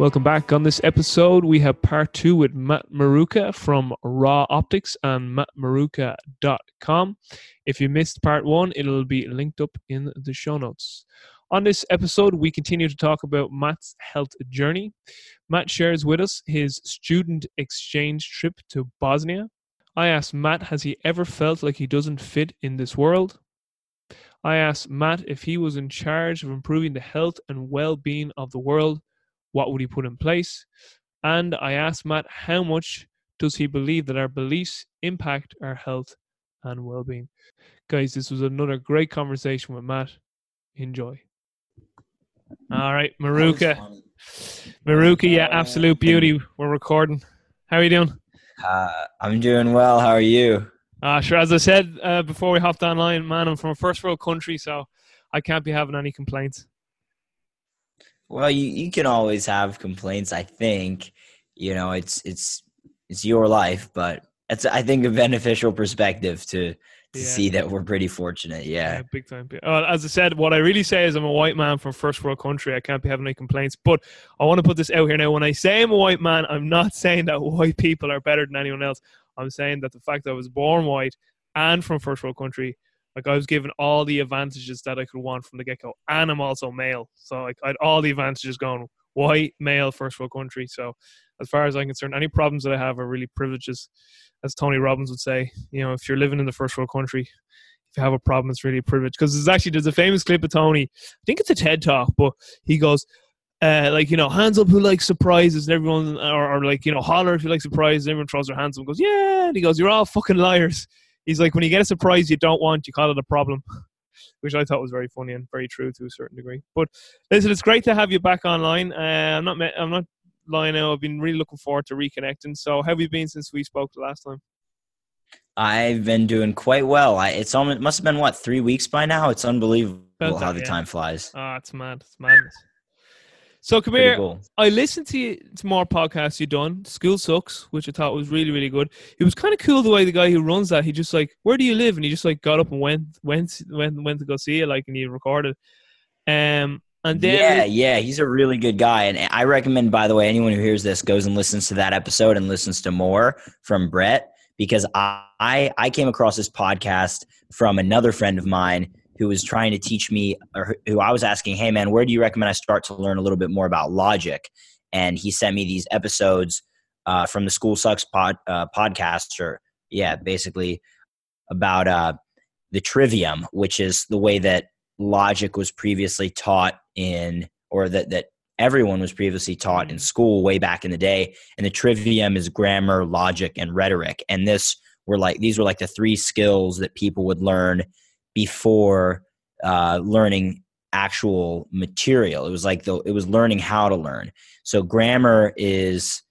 Welcome back. On this episode, we have part two with Matt Maruca from Raw Optics and mattmaruca.com. If you missed part one, it'll be linked up in the show notes. On this episode, we continue to talk about Matt's health journey. Matt shares with us his student exchange trip to Bosnia. I asked Matt, has he ever felt like he doesn't fit in this world? I asked Matt if he was in charge of improving the health and well being of the world what would he put in place? And I asked Matt how much does he believe that our beliefs impact our health and well being? Guys, this was another great conversation with Matt. Enjoy. All right, Maruca. Maruca, yeah, absolute beauty. We're recording. How are you doing? Uh, I'm doing well. How are you? Uh, sure. As I said uh, before we hopped online, man, I'm from a first world country, so I can't be having any complaints. Well, you, you can always have complaints. I think you know it's it's it's your life, but it's I think a beneficial perspective to to yeah. see that we're pretty fortunate. Yeah. yeah, big time. Well, uh, as I said, what I really say is I'm a white man from first world country. I can't be having any complaints. But I want to put this out here now. When I say I'm a white man, I'm not saying that white people are better than anyone else. I'm saying that the fact that I was born white and from first world country like I was given all the advantages that I could want from the get go, and I'm also male, so like I had all the advantages going. White male, first world country. So, as far as I'm concerned, any problems that I have are really privileges, as Tony Robbins would say. You know, if you're living in the first world country, if you have a problem, it's really a privilege. Because there's actually there's a famous clip of Tony. I think it's a TED talk, but he goes, uh, like you know, hands up who likes surprises, and everyone, or, or, like you know, holler if you like surprises. Everyone throws their hands up and goes, yeah. And he goes, you're all fucking liars he's like, when you get a surprise you don't want, you call it a problem, which I thought was very funny and very true to a certain degree. But listen, it's great to have you back online. Uh, I'm not, I'm not lying now. I've been really looking forward to reconnecting. So, how have you been since we spoke the last time? I've been doing quite well. I, it's almost it must have been what three weeks by now. It's unbelievable that, how the yeah. time flies. Ah, oh, it's mad. It's madness. So come here. Cool. I listened to, you, to more podcasts you done. School sucks, which I thought was really really good. It was kind of cool the way the guy who runs that he just like, where do you live? And he just like got up and went went went went to go see it, like, and he recorded. Um, and then yeah, yeah, he's a really good guy, and I recommend, by the way, anyone who hears this goes and listens to that episode and listens to more from Brett because I I came across this podcast from another friend of mine who was trying to teach me, or who I was asking, hey man, where do you recommend I start to learn a little bit more about logic? And he sent me these episodes uh, from the School Sucks pod, uh, podcast, or yeah, basically about uh, the trivium, which is the way that logic was previously taught in, or that that everyone was previously taught in school way back in the day. And the trivium is grammar, logic, and rhetoric. And this were like these were like the three skills that people would learn before uh, learning actual material. It was like the it was learning how to learn. So grammar is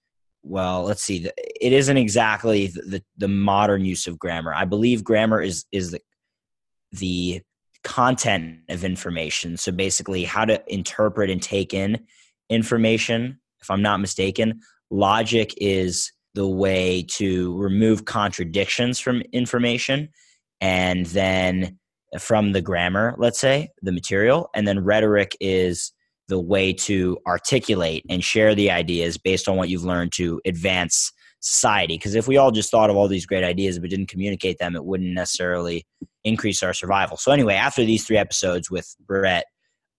well, let's see. It isn't exactly the, the, the modern use of grammar. I believe grammar is is the the content of information. So basically, how to interpret and take in information. If I'm not mistaken, logic is the way to remove contradictions from information, and then from the grammar, let's say, the material, and then rhetoric is the way to articulate and share the ideas based on what you've learned to advance society. Because if we all just thought of all these great ideas but didn't communicate them, it wouldn't necessarily increase our survival. So, anyway, after these three episodes with Brett,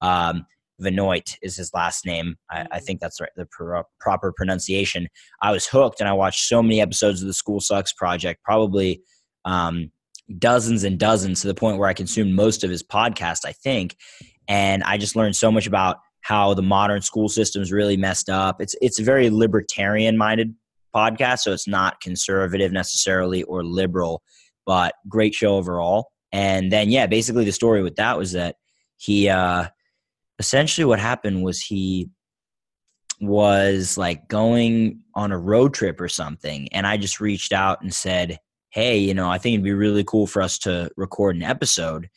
um, Veinotte is his last name. I, I think that's right, the pro- proper pronunciation. I was hooked and I watched so many episodes of the School Sucks Project, probably um, dozens and dozens to the point where I consumed most of his podcast, I think. And I just learned so much about how the modern school system is really messed up. It's it's a very libertarian minded podcast, so it's not conservative necessarily or liberal, but great show overall. And then yeah, basically the story with that was that he uh essentially what happened was he was like going on a road trip or something and I just reached out and said, hey, you know, I think it'd be really cool for us to record an episode.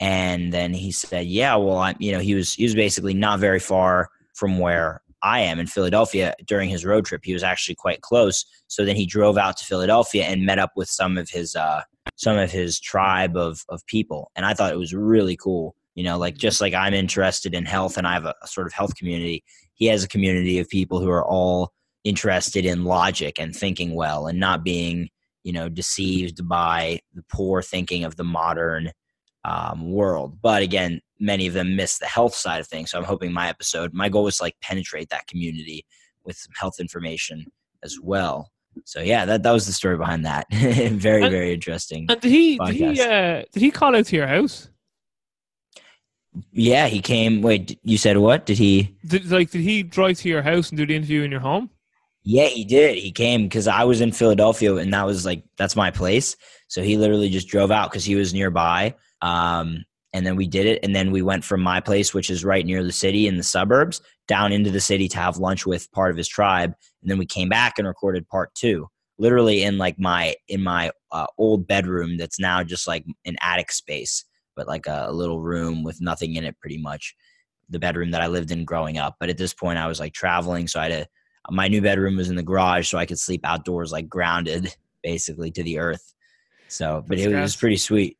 And then he said, yeah, well, I, you know, he was he was basically not very far from where I am in Philadelphia during his road trip. He was actually quite close. So then he drove out to Philadelphia and met up with some of his uh, some of his tribe of of people, and I thought it was really cool. You know, like just like I'm interested in health and I have a, a sort of health community, he has a community of people who are all interested in logic and thinking well and not being, you know, deceived by the poor thinking of the modern um, world. But again, many of them miss the health side of things. So I'm hoping my episode, my goal was to like penetrate that community with some health information as well. So yeah, that that was the story behind that. very And- very interesting. And did he did he uh, did he call out to your house? Yeah, he came. Wait, you said what? Did he? Did like did he drive to your house and do the interview in your home? Yeah, he did. He came because I was in Philadelphia, and that was like that's my place. So he literally just drove out because he was nearby. Um, and then we did it, and then we went from my place, which is right near the city in the suburbs, down into the city to have lunch with part of his tribe, and then we came back and recorded part two, literally in like my in my uh, old bedroom that's now just like an attic space, but like a, a little room with nothing in it, pretty much. The bedroom that I lived in growing up, but at this point I was like traveling, so I had to my new bedroom was in the garage so i could sleep outdoors like grounded basically to the earth. So but That's it was pretty sweet.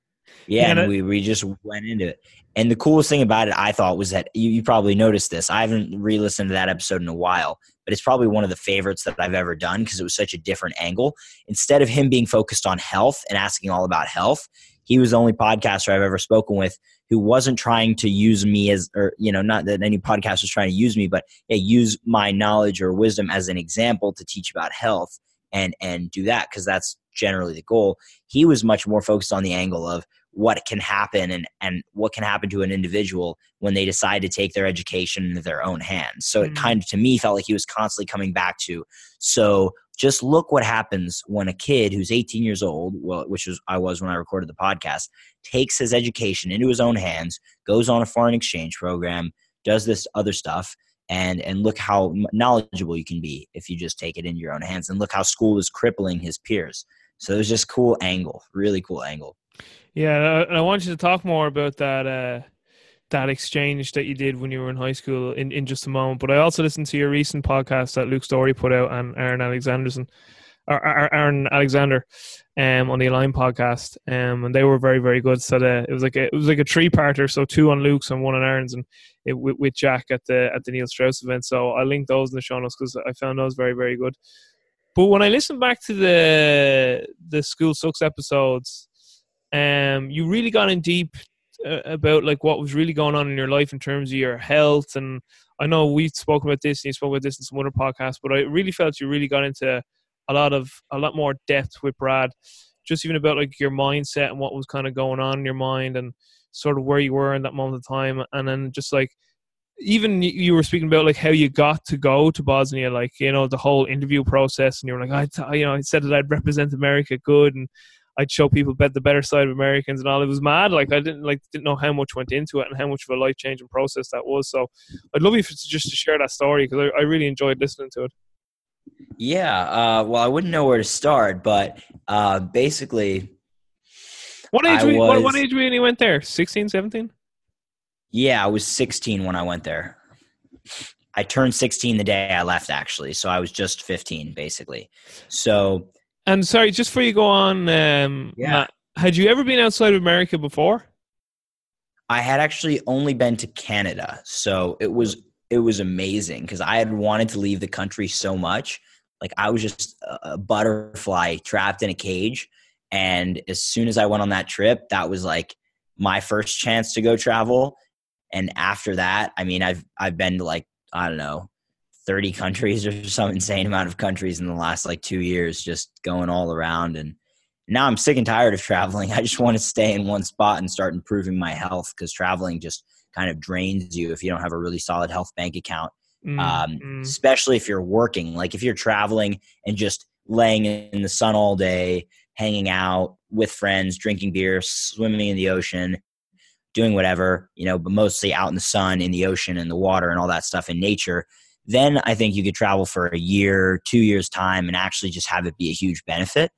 yeah, Yeah, and we, we just went into it. And the coolest thing about it i thought was that you, you probably noticed this. I haven't re-listened to that episode in a while but it's probably one of the favorites that i've ever done because it was such a different angle. Instead of him being focused on health and asking all about health he was the only podcaster i've ever spoken with who wasn't trying to use me as or you know not that any podcast was trying to use me but yeah, use my knowledge or wisdom as an example to teach about health and and do that because that's generally the goal he was much more focused on the angle of what can happen and and what can happen to an individual when they decide to take their education into their own hands so it Mm. kind of to me felt like he was constantly coming back to so just look what happens when a kid who's 18 years old well which was i was when i recorded the podcast takes his education into his own hands goes on a foreign exchange program does this other stuff and and look how knowledgeable you can be if you just take it in your own hands and look how school is crippling his peers. So it was just cool angle really cool angle. Yeah, and I want you to talk more about that uh, that exchange that you did when you were in high school in, in just a moment. But I also listened to your recent podcast that Luke Story put out and Aaron Alexanderson, or Aaron Alexander, um, on the Align podcast, um, and they were very very good. So the, it was like a, it was like a three parter, so two on Luke's and one on Aaron's, and it, with, with Jack at the at the Neil Strauss event. So I'll link those in the show notes because I found those very very good. But when I listened back to the the school sucks episodes, um, you really got in deep about like what was really going on in your life in terms of your health. And I know we've spoken about this, and you spoke about this in some other podcasts, but I really felt you really got into a lot of a lot more depth with Brad, just even about like your mindset and what was kind of going on in your mind and sort of where you were in that moment of time, and then just like even you were speaking about like how you got to go to Bosnia, like you know the whole interview process, and you were like, I, t- you know, I said that I'd represent America good, and I'd show people bet the better side of Americans and all. It was mad. Like I didn't like didn't know how much went into it and how much of a life changing process that was. So I'd love you for, just to share that story because I, I really enjoyed listening to it. yeah uh, well i wouldn't know where to start but uh, basically What age? Were you, what, what age were when you went there? 16, 17? Yeah, I was 16 when I went there. I turned 16 the day I left, actually. So I was just 15, basically. So And sorry, just before you go on, um, Yeah. Matt, had you ever been outside of America before? I had actually only been to Canada. So it was it was amazing because I had wanted to leave the country so much. Like I was just a butterfly trapped in a cage. And as soon as I went on that trip, that was like my first chance to go travel. And after that, I mean, I've I've been to like I don't know, thirty countries or some insane amount of countries in the last like two years, just going all around. And now I'm sick and tired of traveling. I just want to stay in one spot and start improving my health because traveling just kind of drains you if you don't have a really solid health bank account um, mm. especially if you're working. Like if you're traveling and just laying in the sun all day, hanging out with friends, drinking beer, swimming in the ocean, doing whatever, you know, but mostly out in the sun, in the ocean, in the water, and all that stuff in nature. Then I think you could travel for a year, two years time, and actually just have it be a huge benefit.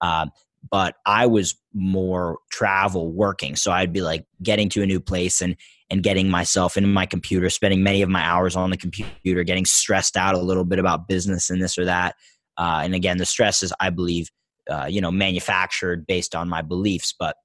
Um, but I was more travel working, so I'd be like getting to a new place and and getting myself into my computer, spending many of my hours on the computer, getting stressed out a little bit about business and this or that. Uh, and again, the stress is, I believe, uh, you know, manufactured based on my beliefs. But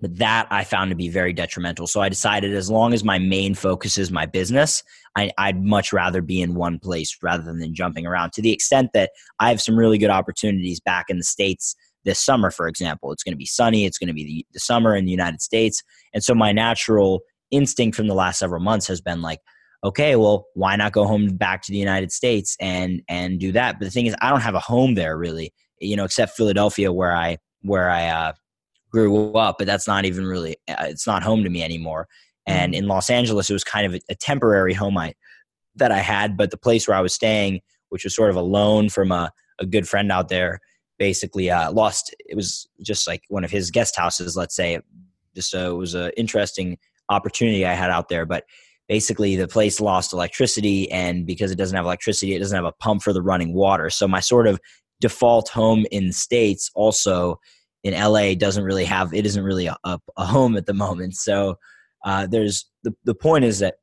But that I found to be very detrimental. So I decided as long as my main focus is my business, I, would much rather be in one place rather than jumping around to the extent that I have some really good opportunities back in the States this summer, for example. It's going to be sunny, it's going to be the, the summer in the United States. And so my natural instinct from the last several months has been like, okay, well, why not go home back to the United States and and do that? But the thing is, I don't have a home there really, you know, except Philadelphia where I where I uh, grew up. But that's not even really uh, it's not home to me anymore. And mm-hmm. in Los Angeles, it was kind of a, a temporary home I that I had, but the place where I was staying, which was sort of a loan from a, a good friend out there, basically uh, lost. It was just like one of his guest houses, let's say. Just uh, it was an interesting opportunity I had out there, but basically the place lost electricity and because it doesn't have electricity it doesn't have a pump for the running water so my sort of default home in the states also in la doesn't really have it isn't really a, a, home at the moment so uh, there's the, the point is that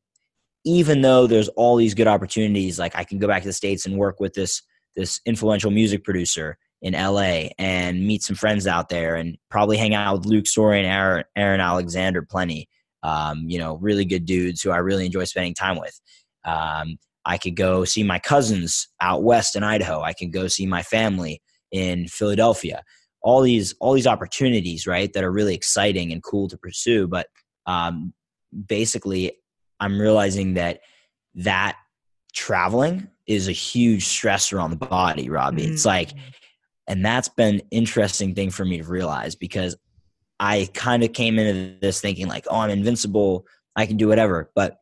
even though there's all these good opportunities like i can go back to the states and work with this this influential music producer in LA and meet some friends out there and probably hang out with Luke Story and Aaron, Aaron Alexander plenty um, you know, really good dudes who I really enjoy spending time with. Um, I could go see my cousins out west in Idaho. I can go see my family in Philadelphia. All these all these opportunities, right, that are really exciting and cool to pursue. But um, basically, I'm realizing that that traveling is a huge stressor on the body, Robbie. Mm-hmm. It's like, mm. and that's been interesting thing for me to realize because I kind of came into this thinking like, oh, I'm invincible. I can do whatever. But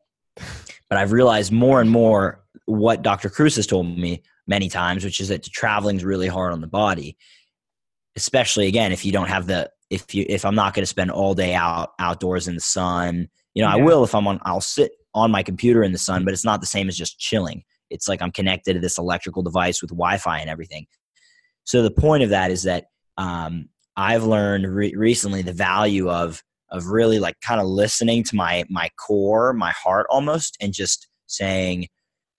but I've realized more and more what Dr. Kruse has told me many times, which is that traveling is really hard on the body, especially again if you don't have the if you if I'm not going to spend all day out outdoors in the sun. You know, yeah. I will if I'm on. I'll sit on my computer in the sun, but it's not the same as just chilling. It's like I'm connected to this electrical device with Wi-Fi and everything. So the point of that is that um, I've learned re- recently the value of of really like kind of listening to my my core, my heart almost, and just saying,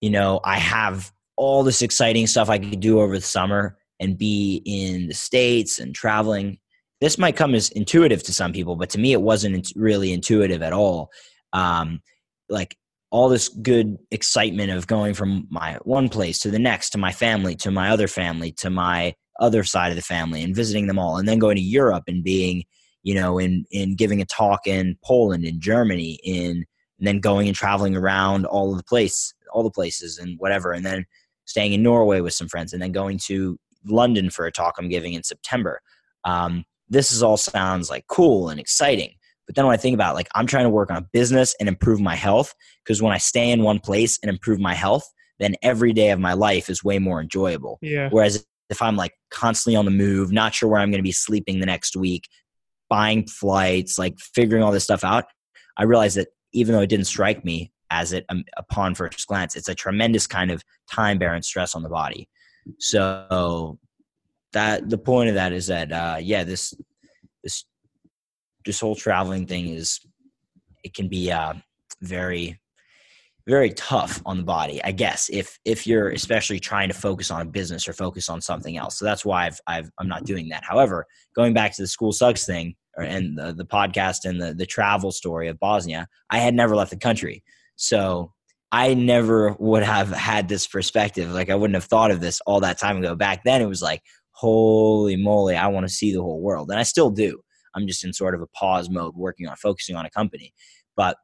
you know, I have all this exciting stuff I could do over the summer and be in the states and traveling. This might come as intuitive to some people, but to me, it wasn't really intuitive at all. Um, like all this good excitement of going from my one place to the next, to my family, to my other family, to my other side of the family and visiting them all and then going to Europe and being you know in in giving a talk in Poland in Germany in and then going and traveling around all of the place all the places and whatever and then staying in Norway with some friends and then going to London for a talk I'm giving in September um, this is all sounds like cool and exciting but then when I think about it, like I'm trying to work on a business and improve my health because when I stay in one place and improve my health then every day of my life is way more enjoyable. Yeah. Whereas if I'm like constantly on the move, not sure where I'm going to be sleeping the next week, buying flights, like figuring all this stuff out, I realized that even though it didn't strike me as it um, upon first glance, it's a tremendous kind of time bearing stress on the body. So that the point of that is that uh, yeah, this this this whole traveling thing is it can be uh, very very tough on the body i guess if if you're especially trying to focus on a business or focus on something else. So that's why i've, I've i'm not doing that. However going back to the school sucks thing or, and the, the podcast and the, the travel story of bosnia i had never left the country. So i never would have had this perspective like i wouldn't have thought of this all that time ago back then it was like holy moly i want to see the whole world and i still do i'm just in sort of a pause mode working on focusing on a company but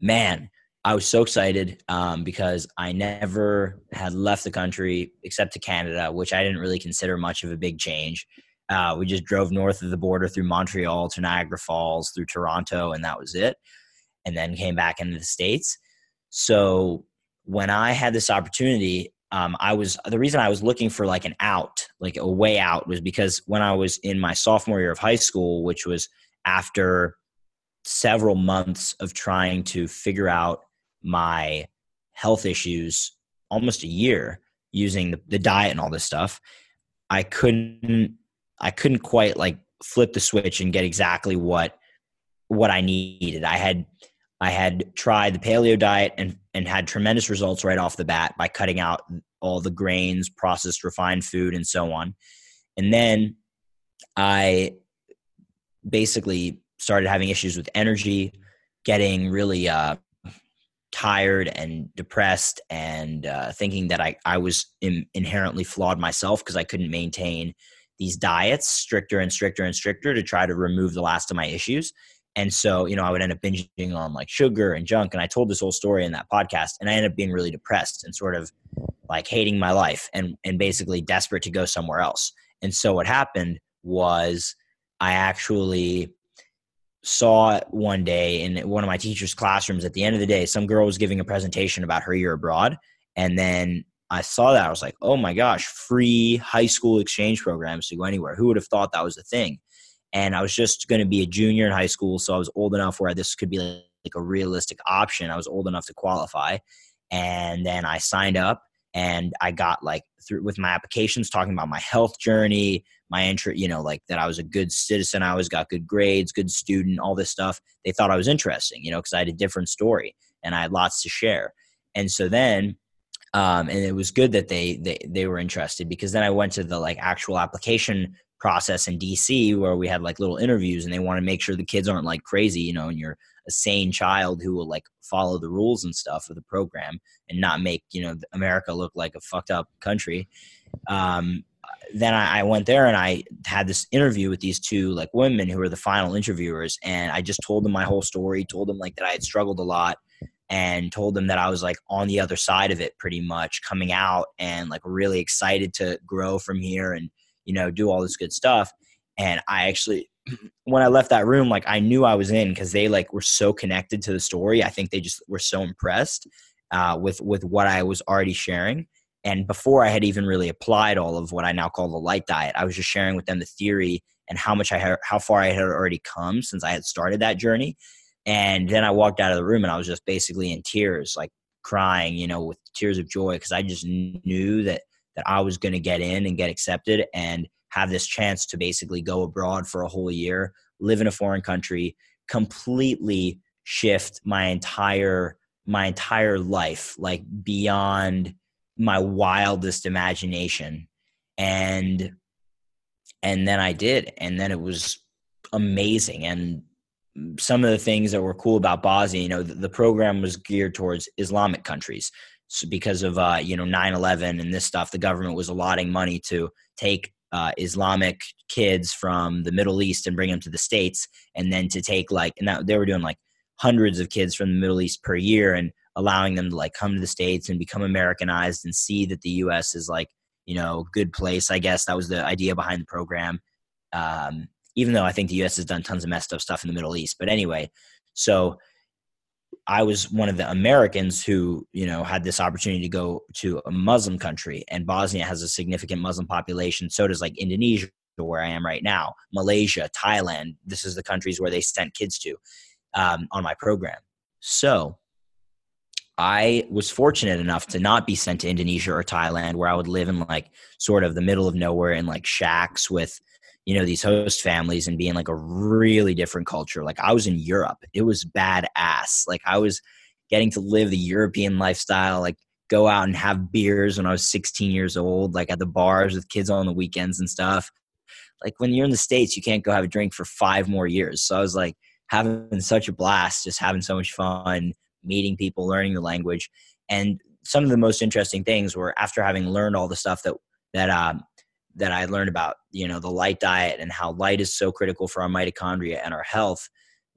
man I was so excited um, because I never had left the country except to Canada, which I didn't really consider much of a big change. Uh, we just drove north of the border through Montreal to Niagara Falls, through Toronto, and that was it. And then came back into the States. So when I had this opportunity, um, I was the reason I was looking for like an out, like a way out, was because when I was in my sophomore year of high school, which was after several months of trying to figure out my health issues almost a year using the, the diet and all this stuff i couldn't i couldn't quite like flip the switch and get exactly what what i needed. I had i had tried the paleo diet and and had tremendous results right off the bat by cutting out all the grains processed refined food and so on and then i basically started having issues with energy, getting really uh, tired and depressed, and uh, thinking that I, I was in, inherently flawed myself because I couldn't maintain these diets stricter and stricter and stricter to try to remove the last of my issues. And so, you know, I would end up binging on like sugar and junk. And I told this whole story in that podcast, and I ended up being really depressed and sort of like hating my life and and basically desperate to go somewhere else. And so what happened was I actually saw one day in one of my teacher's classrooms at the end of the day, some girl was giving a presentation about her year abroad. And then I saw that. I was like, oh my gosh, free high school exchange programs to go anywhere. Who would have thought that was a thing? And I was just going to be a junior in high school. So I was old enough where this could be like, like a realistic option. I was old enough to qualify. And then I signed up and I got like through with my applications talking about my health journey, my entry, you know, like that I was a good citizen, I always got good grades, good student, all this stuff. They thought I was interesting, you know, because I had a different story and I had lots to share. And so then um, and it was good that they, they they were interested because then I went to the like actual application process in DC where we had like little interviews and they want to make sure the kids aren't like crazy, you know, and you're a sane child who will like follow the rules and stuff of the program and not make you know America look like a fucked up country. Um, then I, I, went there and I had this interview with these two like women who were the final interviewers, and I just told them my whole story, told them like that I had struggled a lot, and told them that I was like on the other side of it pretty much coming out and like really excited to grow from here and you know do all this good stuff. And I actually when I left that room, like I knew I was in because they like were so connected to the story. I think they just were so impressed uh, with with what I was already sharing. And before I had even really applied all of what I now call the light diet, I was just sharing with them the theory and how much I had, how far I had already come since I had started that journey. And then I walked out of the room and I was just basically in tears, like crying, you know, with tears of joy because I just knew that that I was going to get in and get accepted and have this chance to basically go abroad for a whole year, live in a foreign country, completely shift my entire my entire life like beyond my wildest imagination and and then I did and then it was amazing and some of the things that were cool about Bosnia, you know, the, the program was geared towards Islamic countries. Because of uh, you know 9/11 and this stuff, the government was allotting money to take uh, Islamic kids from the Middle East and bring them to the States, and then to take like, and that, they were doing like hundreds of kids from the Middle East per year, and allowing them to like come to the States and become Americanized and see that the U.S. is like, you know, good place. I guess that was the idea behind the program. Um, even though I think the U.S. has done tons of messed up stuff in the Middle East, but anyway, so I was one of the Americans who, you know, had this opportunity to go to a Muslim country, and Bosnia has a significant Muslim population. So does like Indonesia, where I am right now, Malaysia, Thailand. This is the countries where they sent kids to um, on my program. So I was fortunate enough to not be sent to Indonesia or Thailand, where I would live in like sort of the middle of nowhere in like shacks with you know these host families and being like a really different culture. Like i was in europe. It was badass. Like i was getting to live the european lifestyle like go out and have beers when i was 16 years old like at the bars with kids on the weekends and stuff. Like when you're in the states you can't go have a drink for five more years. So i was like having such a blast just having so much fun meeting people learning the language. And some of the most interesting things were after having learned all the stuff that that um, that I learned about, you know, the light diet and how light is so critical for our mitochondria and our health,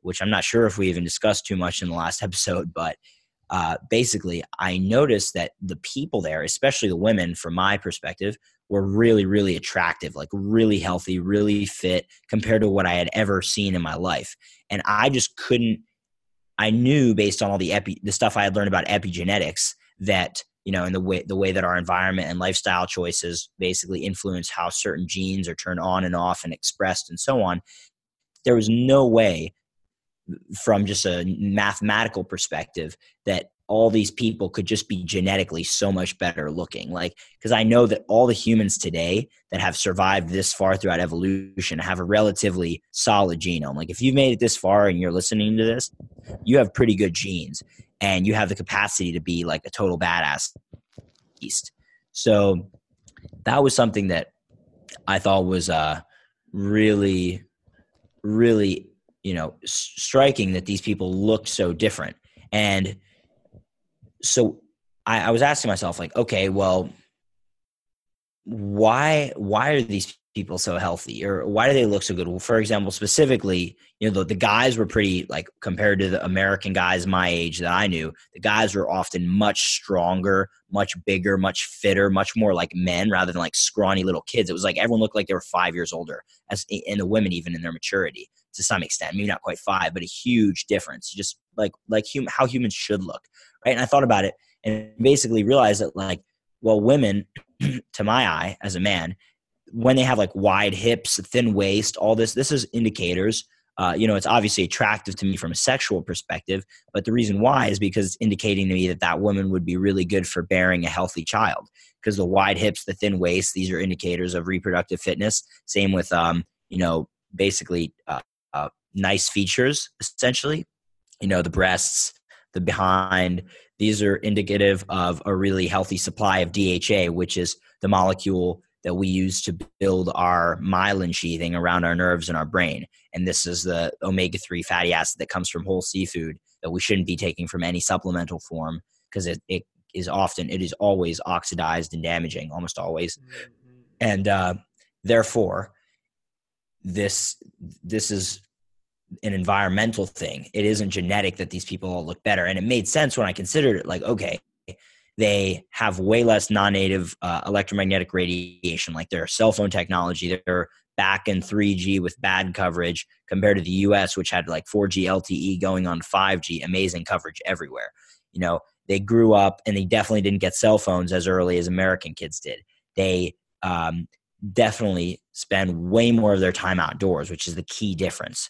which I'm not sure if we even discussed too much in the last episode, but uh, basically, I noticed that the people there, especially the women, from my perspective, were really, really attractive, like really healthy, really fit compared to what I had ever seen in my life. And I just couldn't, I knew based on all the epi, the stuff I had learned about epigenetics that you know, in the way the way that our environment and lifestyle choices basically influence how certain genes are turned on and off and expressed and so on. There was no way from just a mathematical perspective that all these people could just be genetically so much better looking like because i know that all the humans today that have survived this far throughout evolution have a relatively solid genome like if you've made it this far and you're listening to this you have pretty good genes and you have the capacity to be like a total badass beast. So that was something that I thought was uh, really, really you know striking that these people looked so different and so I, I was asking myself like okay well why why are these people so healthy or why do they look so good? Well for example specifically you know the, the guys were pretty like compared to the american guys my age that i knew the guys were often much stronger much bigger much fitter much more like men rather than like scrawny little kids. It was like everyone looked like they were five years older as and the women even in their maturity to some extent maybe not quite five but a huge difference. Just like like hum- how humans should look right? And i thought about it and basically realized that like well women to my eye as a man when they have like wide hips, thin waist, all this, this is indicators. Uh, you know, it's obviously attractive to me from a sexual perspective, but the reason why is because it's indicating to me that that woman would be really good for bearing a healthy child. Because the wide hips, the thin waist, these are indicators of reproductive fitness. Same with, um, you know, basically uh, uh, nice features, essentially. You know, the breasts, the behind. These are indicative of a really healthy supply of DHA, which is the molecule that we use to build our myelin sheathing around our nerves and our brain. And this is the omega 3 fatty acid that comes from whole seafood that we shouldn't be taking from any supplemental form because it, it is often, it is always oxidized and damaging, almost always. Mm-hmm. And uh, therefore, this this is an environmental thing. It isn't genetic that these people all look better. And it made sense when I considered it like, okay, they have way less non-native uh, electromagnetic radiation, like their cell phone technology. They're back in 3G with bad coverage compared to the US, which had like 4G LTE going on 5G, amazing coverage everywhere. You know, they grew up and they definitely didn't get cell phones as early as American kids did. They um, definitely spend way more of their time outdoors, which is the key difference.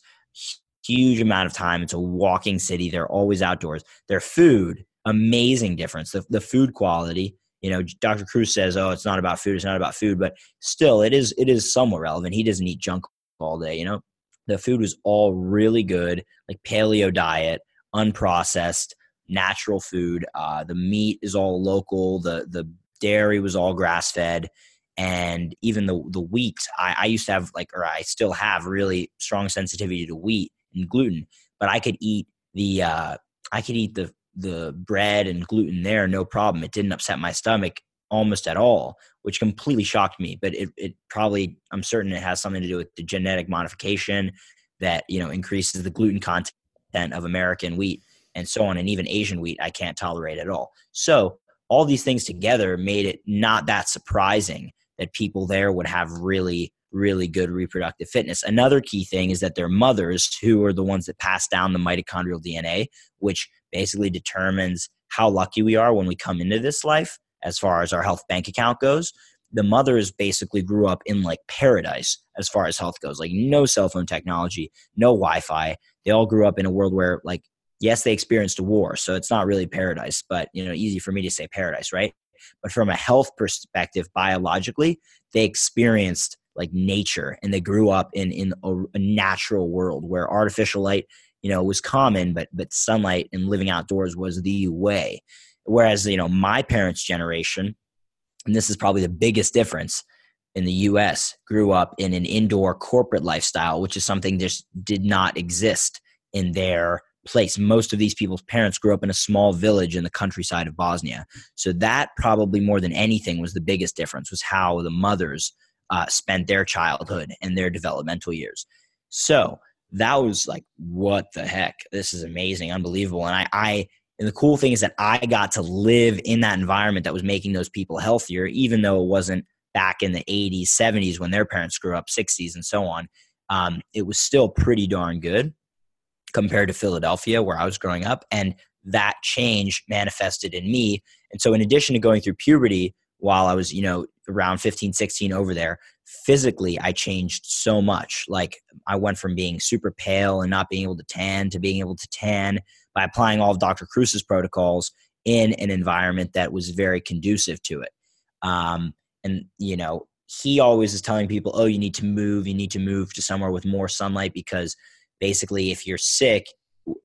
Huge amount of time. It's a walking city. They're always outdoors. Their food amazing difference. The, the food quality, you know, Dr. Kruse says, "Oh, it's not about food. It's not about food," but still, it is. It is somewhat relevant. He doesn't eat junk all day. You know, the food was all really good, like paleo diet, unprocessed, natural food. Uh, the meat is all local. The the dairy was all grass fed, and even the the wheat. I, I used to have like, or I still have really strong sensitivity to wheat and gluten, but I could eat the uh, I could eat the the bread and gluten there, no problem. It didn't upset my stomach almost at all, which completely shocked me. But it, it probably, I'm certain it has something to do with the genetic modification that, you know, increases the gluten content of American wheat and so on. And even Asian wheat, I can't tolerate at all. So all these things together made it not that surprising that people there would have really really good reproductive fitness. Another key thing is that their mothers, who are the ones that pass down the mitochondrial DNA, which basically determines how lucky we are when we come into this life as far as our health bank account goes. The mothers basically grew up in like paradise as far as health goes, like no cell phone technology, no Wi Fi. They all grew up in a world where, like, yes, they experienced a war, so it's not really paradise, but you know, easy for me to say paradise, right? But from a health perspective, biologically, they experienced like nature and they grew up in in a, a natural world where artificial light you know it was common but but sunlight and living outdoors was the way. Whereas you know my parents generation and this is probably the biggest difference in the US grew up in an indoor corporate lifestyle which is something just did not exist in their place. Most of these people's parents grew up in a small village in the countryside of Bosnia. So that probably more than anything was the biggest difference was how the mothers uh, spent their childhood and their developmental years. So that was like, what the heck? This is amazing, unbelievable. And I, I, and the cool thing is that I got to live in that environment that was making those people healthier, even though it wasn't back in the 80s, 70s when their parents grew up, 60s, and so on. Um, it was still pretty darn good compared to Philadelphia, where I was growing up. And that change manifested in me. And so, in addition to going through puberty, while I was, you know, around 15, 16 over there, physically I changed so much. Like I went from being super pale and not being able to tan to being able to tan by applying all of Dr. Kruse's protocols in an environment that was very conducive to it. Um, and, you know, he always is telling people, oh, you need to move, you need to move to somewhere with more sunlight because basically if you're sick,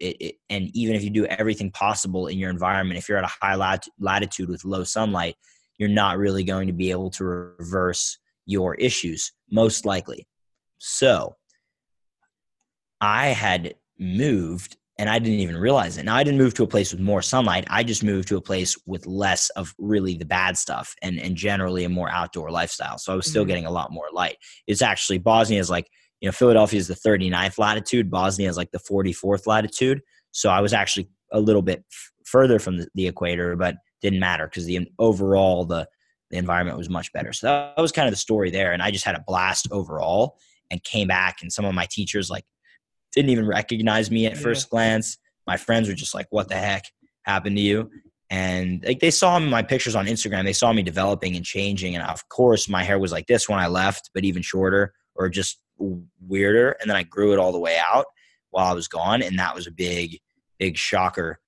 it, it, and even if you do everything possible in your environment, if you're at a high lat- latitude with low sunlight, you're not really going to be able to reverse your issues, most likely. So, I had moved and I didn't even realize it. Now I didn't move to a place with more sunlight. I just moved to a place with less of really the bad stuff and and generally a more outdoor lifestyle. So I was still mm-hmm. getting a lot more light. It's actually Bosnia is like, you know, Philadelphia is the 39th latitude, Bosnia is like the 44th latitude. So I was actually a little bit f- further from the, the equator, but didn't matter because the overall the the environment was much better. So that, was kind of the story there and I just had a blast overall and came back and some of my teachers like didn't even recognize me at yeah. first glance. My friends were just like, "What the heck happened to you?" And like they saw my pictures on Instagram, they saw me developing and changing. And of course, my hair was like this when I left, but even shorter or just weirder. And then I grew it all the way out while I was gone, and that was a big, big shocker.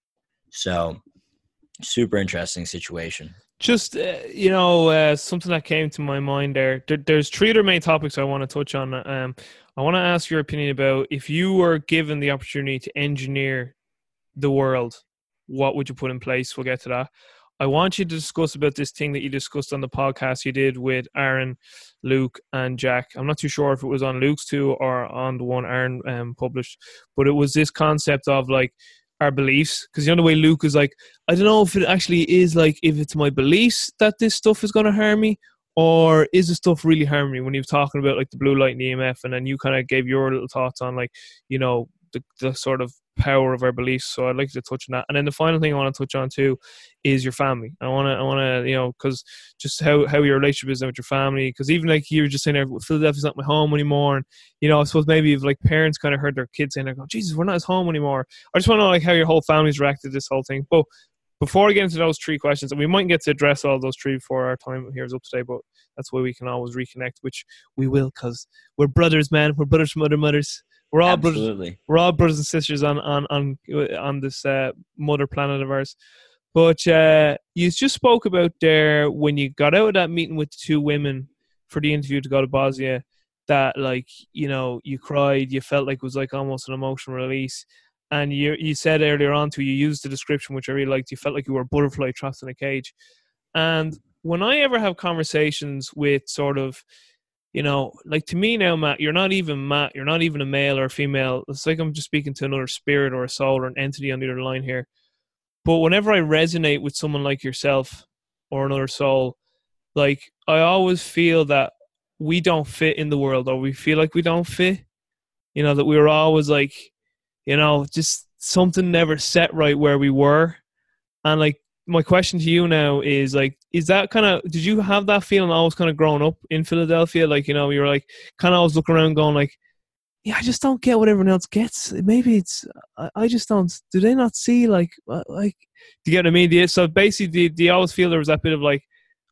So, super interesting situation. Just uh, you know, uh, something that came to my mind there. there. There's three other main topics I want to touch on. Um, I want to ask your opinion about if you were given the opportunity to engineer the world, what would you put in place? We'll get to that. I want you to discuss about this thing that you discussed on the podcast you did with Aaron, Luke, and Jack. I'm not too sure if it was on Luke's too or on the one Aaron um, published, but it was this concept of like our beliefs. Because the only way Luke is like, I don't know if it actually is like if it's my beliefs that this stuff is going to harm me, or is the stuff really harming me when you were talking about like the blue light and the EMF and then you kind of gave your little thoughts on like you know the, the sort of power of our beliefs so I'd like to touch on that and then the final thing I want to touch on too is your family I want to I want to you know because just how how your relationship is with your family because even like you were just saying there Philadelphia's not my home anymore and you know I suppose maybe if like parents kind of heard their kids saying like oh Jesus we're not at home anymore I just want to know like how your whole family's reacted to this whole thing but before I get into those three questions, and we might get to address all those three before our time here is up today, but that's why we can always reconnect, which we will because we're brothers, man. We're brothers from other mothers. We're all Absolutely. brothers. We're all brothers and sisters on on on on this uh, mother planet of ours. But uh, you just spoke about there when you got out of that meeting with the two women for the interview to go to Bosnia that like you know you cried, you felt like it was like almost an emotional release and you you said earlier on to you used the description which I really liked. You felt like you were a butterfly trapped in a cage, and when I ever have conversations with sort of, you know, like to me now, Matt, you're not even Matt. You're not even a male or a female. It's like I'm just speaking to another spirit or a soul or an entity on the other line here. But whenever I resonate with someone like yourself or another soul, like I always feel that we don't fit in the world or we feel like we don't fit. You know, that we were always like you know, just something never set right where we were. And like my question to you now is like, is that kind of did you have that feeling always kind of growing up in Philadelphia? Like, you know, you were like kind of always looking around going like, yeah, I just don't get what everyone else gets. Maybe it's I, I just don't. Do they not see like uh, like? Do you get what I mean? So basically, do, do you always feel there was that bit of like,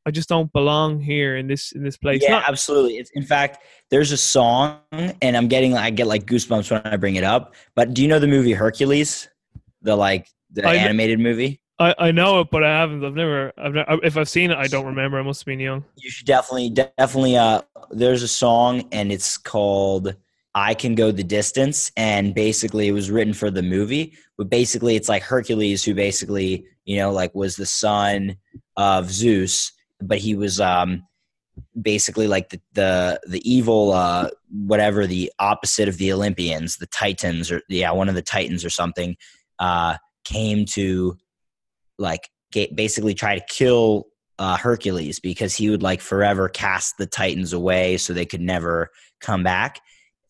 I just don't belong here in this in this place. Yeah, Not- absolutely. It's, in fact, there's a song, and I'm getting I get like goosebumps when I bring it up. But do you know the movie Hercules, the like the I animated movie? I, I know it, but I haven't. I've never. I've never, if I've seen it, I don't remember. I must have been young. You should definitely, definitely. Uh, there's a song, and it's called "I Can Go the Distance," and basically, it was written for the movie. But basically, it's like Hercules, who basically, you know, like was the son of Zeus, but he was um, basically like the the, the evil uh, whatever the opposite of the Olympians, the Titans, or yeah, one of the Titans or something, uh, came to like basically try to kill uh, Hercules because he would like forever cast the Titans away so they could never come back.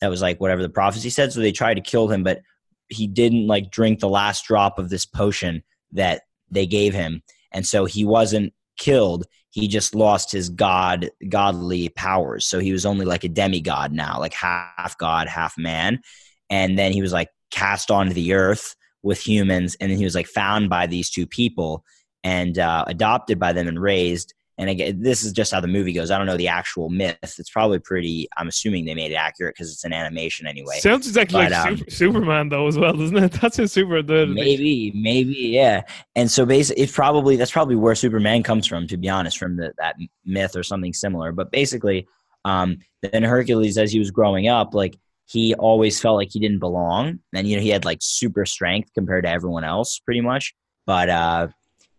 That was like whatever the prophecy said. So they tried to kill him, but he didn't like drink the last drop of this potion that they gave him. And so he wasn't killed he just lost his god godly powers so he was only like a demigod now like half god half man and then he was like cast onto the earth with humans and then he was like found by these two people and uh, adopted by them and raised and again, this is just how the movie goes. I don't know the actual myth. It's probably pretty. I'm assuming they made it accurate because it's an animation anyway. Sounds exactly but, like um, Super, Superman though, as well, doesn't it? That's a super. The, maybe, maybe, yeah. And so basically, it's probably that's probably where Superman comes from. To be honest, from the, that myth or something similar. But basically, um, then Hercules, as he was growing up, like he always felt like he didn't belong, and you know he had like super strength compared to everyone else, pretty much. But uh,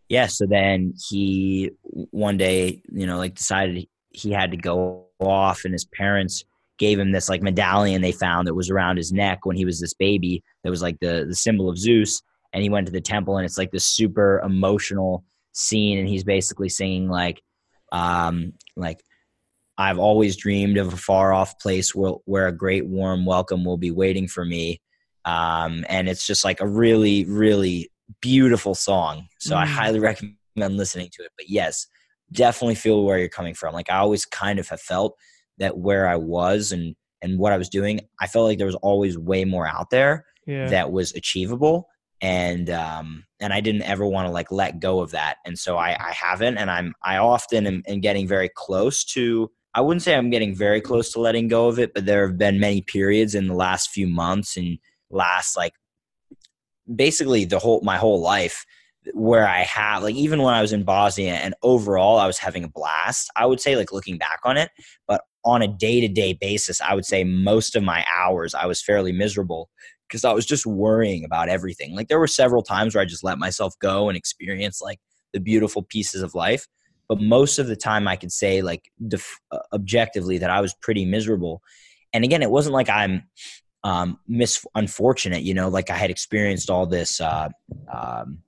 yeah, so then he one day, you know, like decided he had to go off, and his parents gave him this like medallion they found that was around his neck when he was this baby that was like the the symbol of Zeus and he went to the temple and it's like this super emotional scene and he's basically singing like um like I've always dreamed of a far off place where, where a great warm welcome will be waiting for me. Um, and it's just like a really, really beautiful song. So mm. I highly recommend listening to it. But yes, definitely feel where you're coming from. Like I always kind of have felt that where I was and and what I was doing, I felt like there was always way more out there yeah. that was achievable. And um and I didn't ever want to like let go of that. And so I, I haven't and I'm I often am, am getting very close to I wouldn't say I'm getting very close to letting go of it, but there have been many periods in the last few months and last like basically the whole my whole life where I have like even when I was in Bosnia and overall I was having a blast. I would say like looking back on it, but on a day-to-day basis, I would say most of my hours I was fairly miserable because I was just worrying about everything. Like there were several times where I just let myself go and experience like the beautiful pieces of life, but most of the time I could say like def- uh, objectively that I was pretty miserable. And again, it wasn't like I'm um mis unfortunate, you know, like I had experienced all this uh um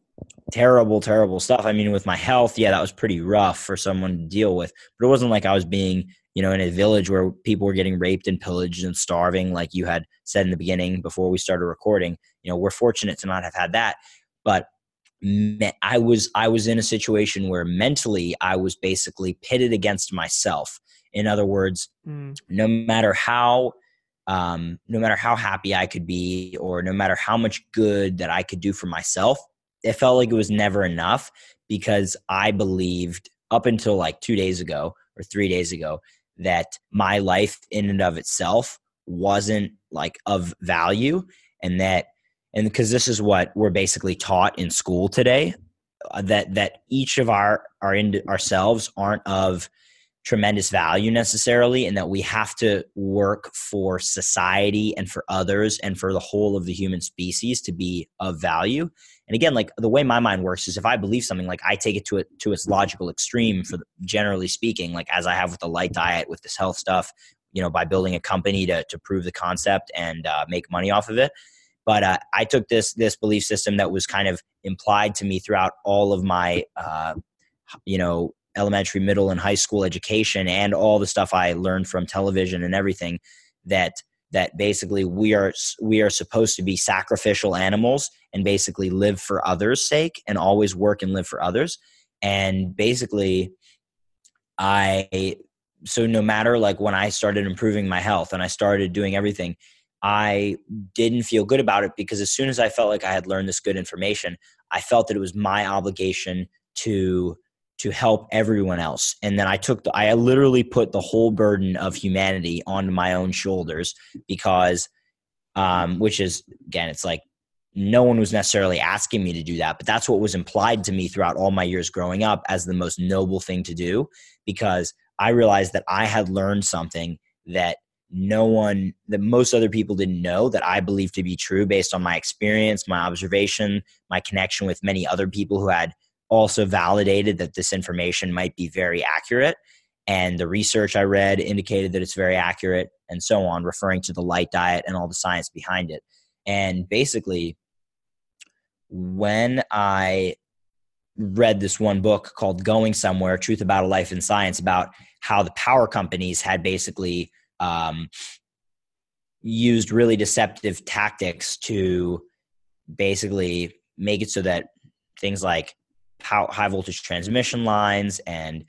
terrible, terrible stuff. I mean, with my health, yeah, that was pretty rough for someone to deal with. But it wasn't like I was being, you know, in a village where people were getting raped and pillaged and starving, like you had said in the beginning before we started recording. You know, we're fortunate to not have had that. But I was I was in a situation where mentally I was basically pitted against myself. In other words, mm. no matter how um, no matter how happy I could be, or no matter how much good that I could do for myself, it felt like it was never enough because I believed up until like two days ago or three days ago that my life in and of itself wasn't like of value and that and because this is what we're basically taught in school today uh, that that each of our our in, ourselves aren't of tremendous value necessarily and that we have to work for society and for others and for the whole of the human species to be of value. And again like the way my mind works is if i believe something like i take it to it to its logical extreme for the, generally speaking like as i have with the light diet with this health stuff you know by building a company to, to prove the concept and uh, make money off of it but uh, i took this this belief system that was kind of implied to me throughout all of my uh, you know elementary, middle, and high school education and all the stuff I learned from television and everything that that basically we are we are supposed to be sacrificial animals and basically live for others' sake and always work and live for others. And basically, I so no matter like when I started improving my health and I started doing everything, I didn't feel good about it because as soon as I felt like I had learned this good information, I felt that it was my obligation to to help everyone else. And then I took the, I literally put the whole burden of humanity on my own shoulders because, um, which is again, it's like no one was necessarily asking me to do that, but that's what was implied to me throughout all my years growing up as the most noble thing to do because I realized that I had learned something that no one that most other people didn't know that I believe to be true based on my experience, my observation, my connection with many other people who had also validated that this information might be very accurate. And the research I read indicated that it's very accurate, and so on, referring to the light diet and all the science behind it. And basically, when I read this one book called Going Somewhere Truth About a Life in Science, about how the power companies had basically um, used really deceptive tactics to basically make it so that things like high voltage transmission lines and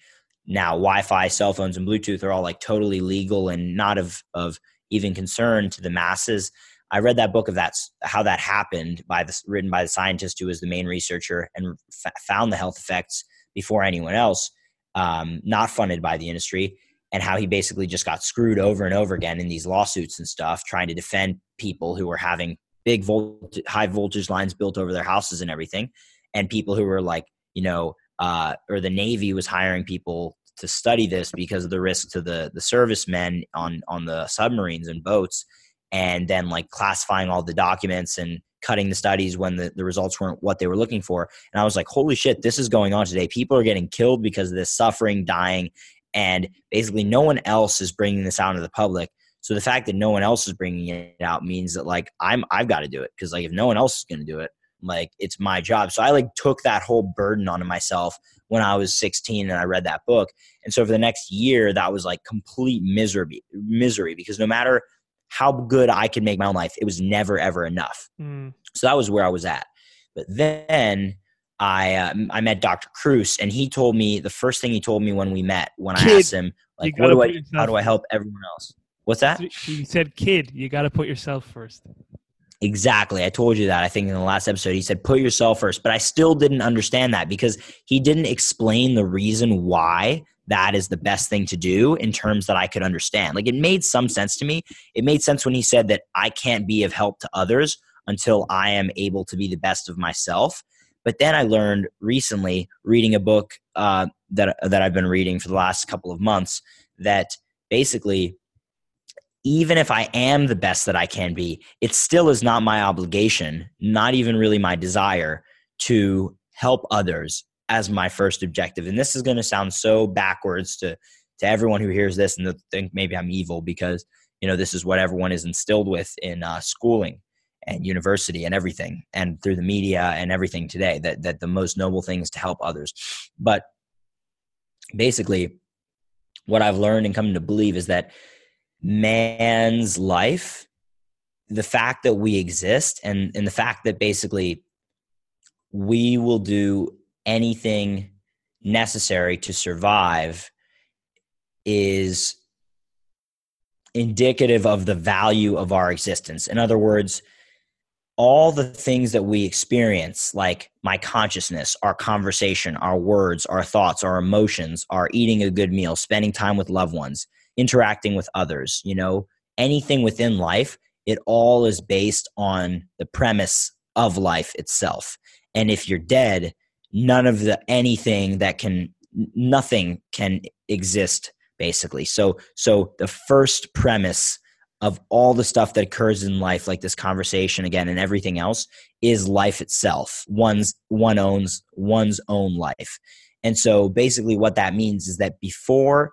now Wi-Fi, cell phones, and Bluetooth are all like totally legal and not of of even concern to the masses. I read that book of that how that happened by this written by the scientist who was the main researcher and f- found the health effects before anyone else, um, not funded by the industry, and how he basically just got screwed over and over again in these lawsuits and stuff, trying to defend people who were having big volt- high voltage lines built over their houses and everything, and people who were like you know, uh, or the Navy was hiring people to study this because of the risk to the the servicemen on on the submarines and boats, and then like classifying all the documents and cutting the studies when the, the results weren't what they were looking for. And I was like, holy shit, this is going on today. People are getting killed because of this suffering, dying, and basically no one else is bringing this out to the public. So the fact that no one else is bringing it out means that like I'm I've got to do it because like if no one else is going to do it, like it's my job. So I like took that whole burden onto myself when I was 16 and I read that book. And so for the next year, that was like complete misery, misery because no matter how good I could make my own life, it was never ever enough. Mm. So that was where I was at. But then I uh, I met Dr. Kruse, and he told me the first thing he told me when we met when I asked him like, "What do I? How do I help everyone else?" What's that? He said, "Kid, you got to put yourself first. Exactly. I told you that. I think in the last episode, he said, "Put yourself first. But I still didn't understand that because he didn't explain the reason why that is the best thing to do in terms that I could understand. Like it made some sense to me. It made sense when he said that I can't be of help to others until I am able to be the best of myself. But then I learned recently, reading a book uh, that that I've been reading for the last couple of months, that basically, even if I am the best that I can be, it still is not my obligation, not even really my desire, to help others as my first objective. And this is going to sound so backwards to to everyone who hears this and they think maybe I'm evil because you know this is what everyone is instilled with in uh, schooling and university and everything and through the media and everything today that that the most noble thing is to help others. But basically what i've learned and come to believe is that man's life the fact that we exist and and the fact that basically we will do anything necessary to survive is indicative of the value of our existence. In other words all the things that we experience, like my consciousness, our conversation, our words, our thoughts, our emotions, our eating a good meal, spending time with loved ones, interacting with others, you know, anything within life, it all is based on the premise of life itself. And if you're dead, none of the anything that can, nothing can exist basically. So, so the first premise of all the stuff that occurs in life like this conversation again and everything else is life itself. One's one owns one's own life. And so basically what that means is that before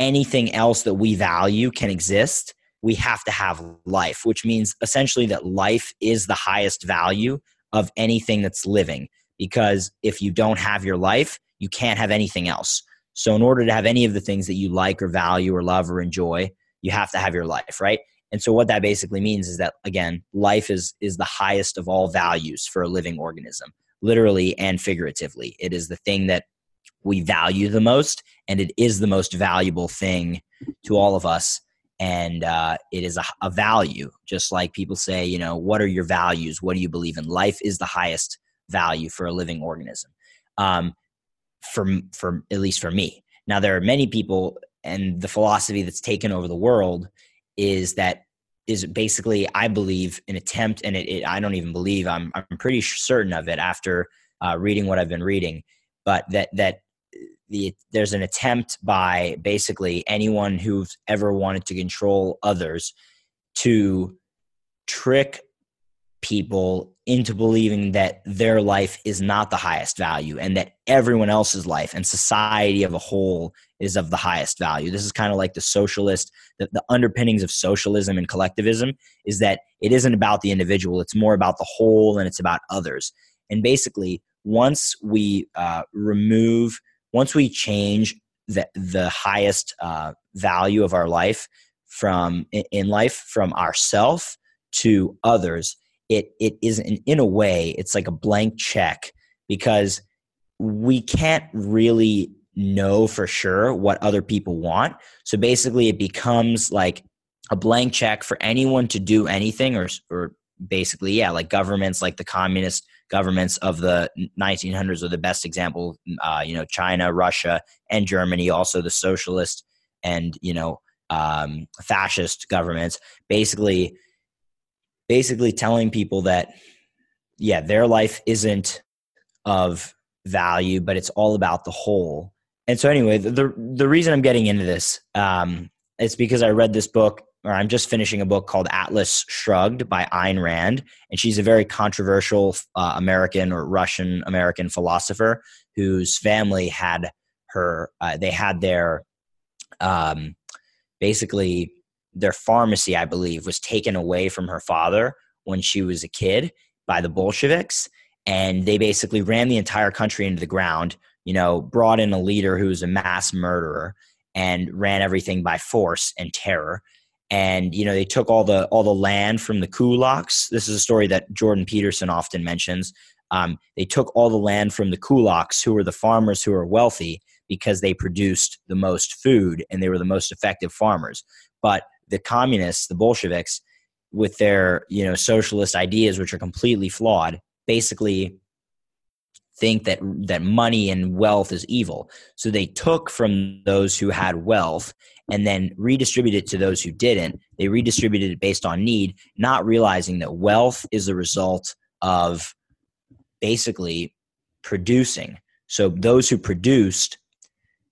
anything else that we value can exist we have to have life which means essentially that life is the highest value of anything that's living. Because if you don't have your life you can't have anything else. So in order to have any of the things that you like or value or love or enjoy you have to have your life, right? And so what that basically means is that again, life is is the highest of all values for a living organism, literally and figuratively. It is the thing that we value the most, and it is the most valuable thing to all of us. And uh, it is a, a value, just like people say, you know, what are your values? What do you believe in? Life is the highest value for a living organism. Um, for for at least for me. Now there are many people and the philosophy that's taken over the world is that is basically i believe an attempt and it, it i don't even believe i'm i'm pretty certain of it after uh, reading what i've been reading but that that the there's an attempt by basically anyone who's ever wanted to control others to trick people into believing that their life is not the highest value and that everyone else's life and society of a whole is of the highest value. This is kind of like the socialist, the, the, underpinnings of socialism and collectivism is that it isn't about the individual, it's more about the whole and it's about others. And basically, once we uh, remove, once we change the, the highest uh, value of our life from in life from ourself to others, it it is in, in a way it's like a blank check because we can't really know for sure what other people want. So basically it becomes like a blank check for anyone to do anything or or basically yeah like governments like the communist governments of the 1900s are the best example uh, you know china russia and germany also the socialist and you know um, fascist governments basically basically telling people that yeah their life isn't of value but it's all about the whole and so anyway the the, the reason i'm getting into this um, is because i read this book or i'm just finishing a book called atlas shrugged by ayn rand and she's a very controversial uh, american or russian american philosopher whose family had her uh, they had their um, basically their pharmacy, I believe, was taken away from her father when she was a kid by the Bolsheviks. And they basically ran the entire country into the ground, you know, brought in a leader who was a mass murderer and ran everything by force and terror. And, you know, they took all the all the land from the kulaks. This is a story that Jordan Peterson often mentions. Um, they took all the land from the kulaks, who were the farmers who were wealthy, because they produced the most food and they were the most effective farmers. But the communists, the Bolsheviks, with their you know socialist ideas, which are completely flawed, basically think that that money and wealth is evil. So they took from those who had wealth and then redistributed it to those who didn't. They redistributed it based on need, not realizing that wealth is the result of basically producing. So those who produced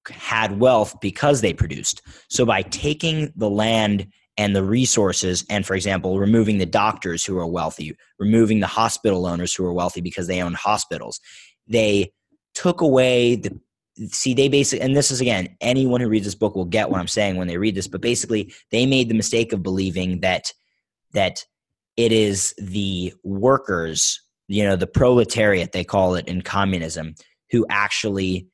had wealth because they produced. So by taking the land and the resources, and for example, removing the doctors who are wealthy, removing the hospital owners who are wealthy because they own hospitals, they took away the see they basically and this is again anyone who reads this book will get what i'm saying when they read this but basically they made the mistake of believing that that it is the workers you know the proletariat they call it in communism who actually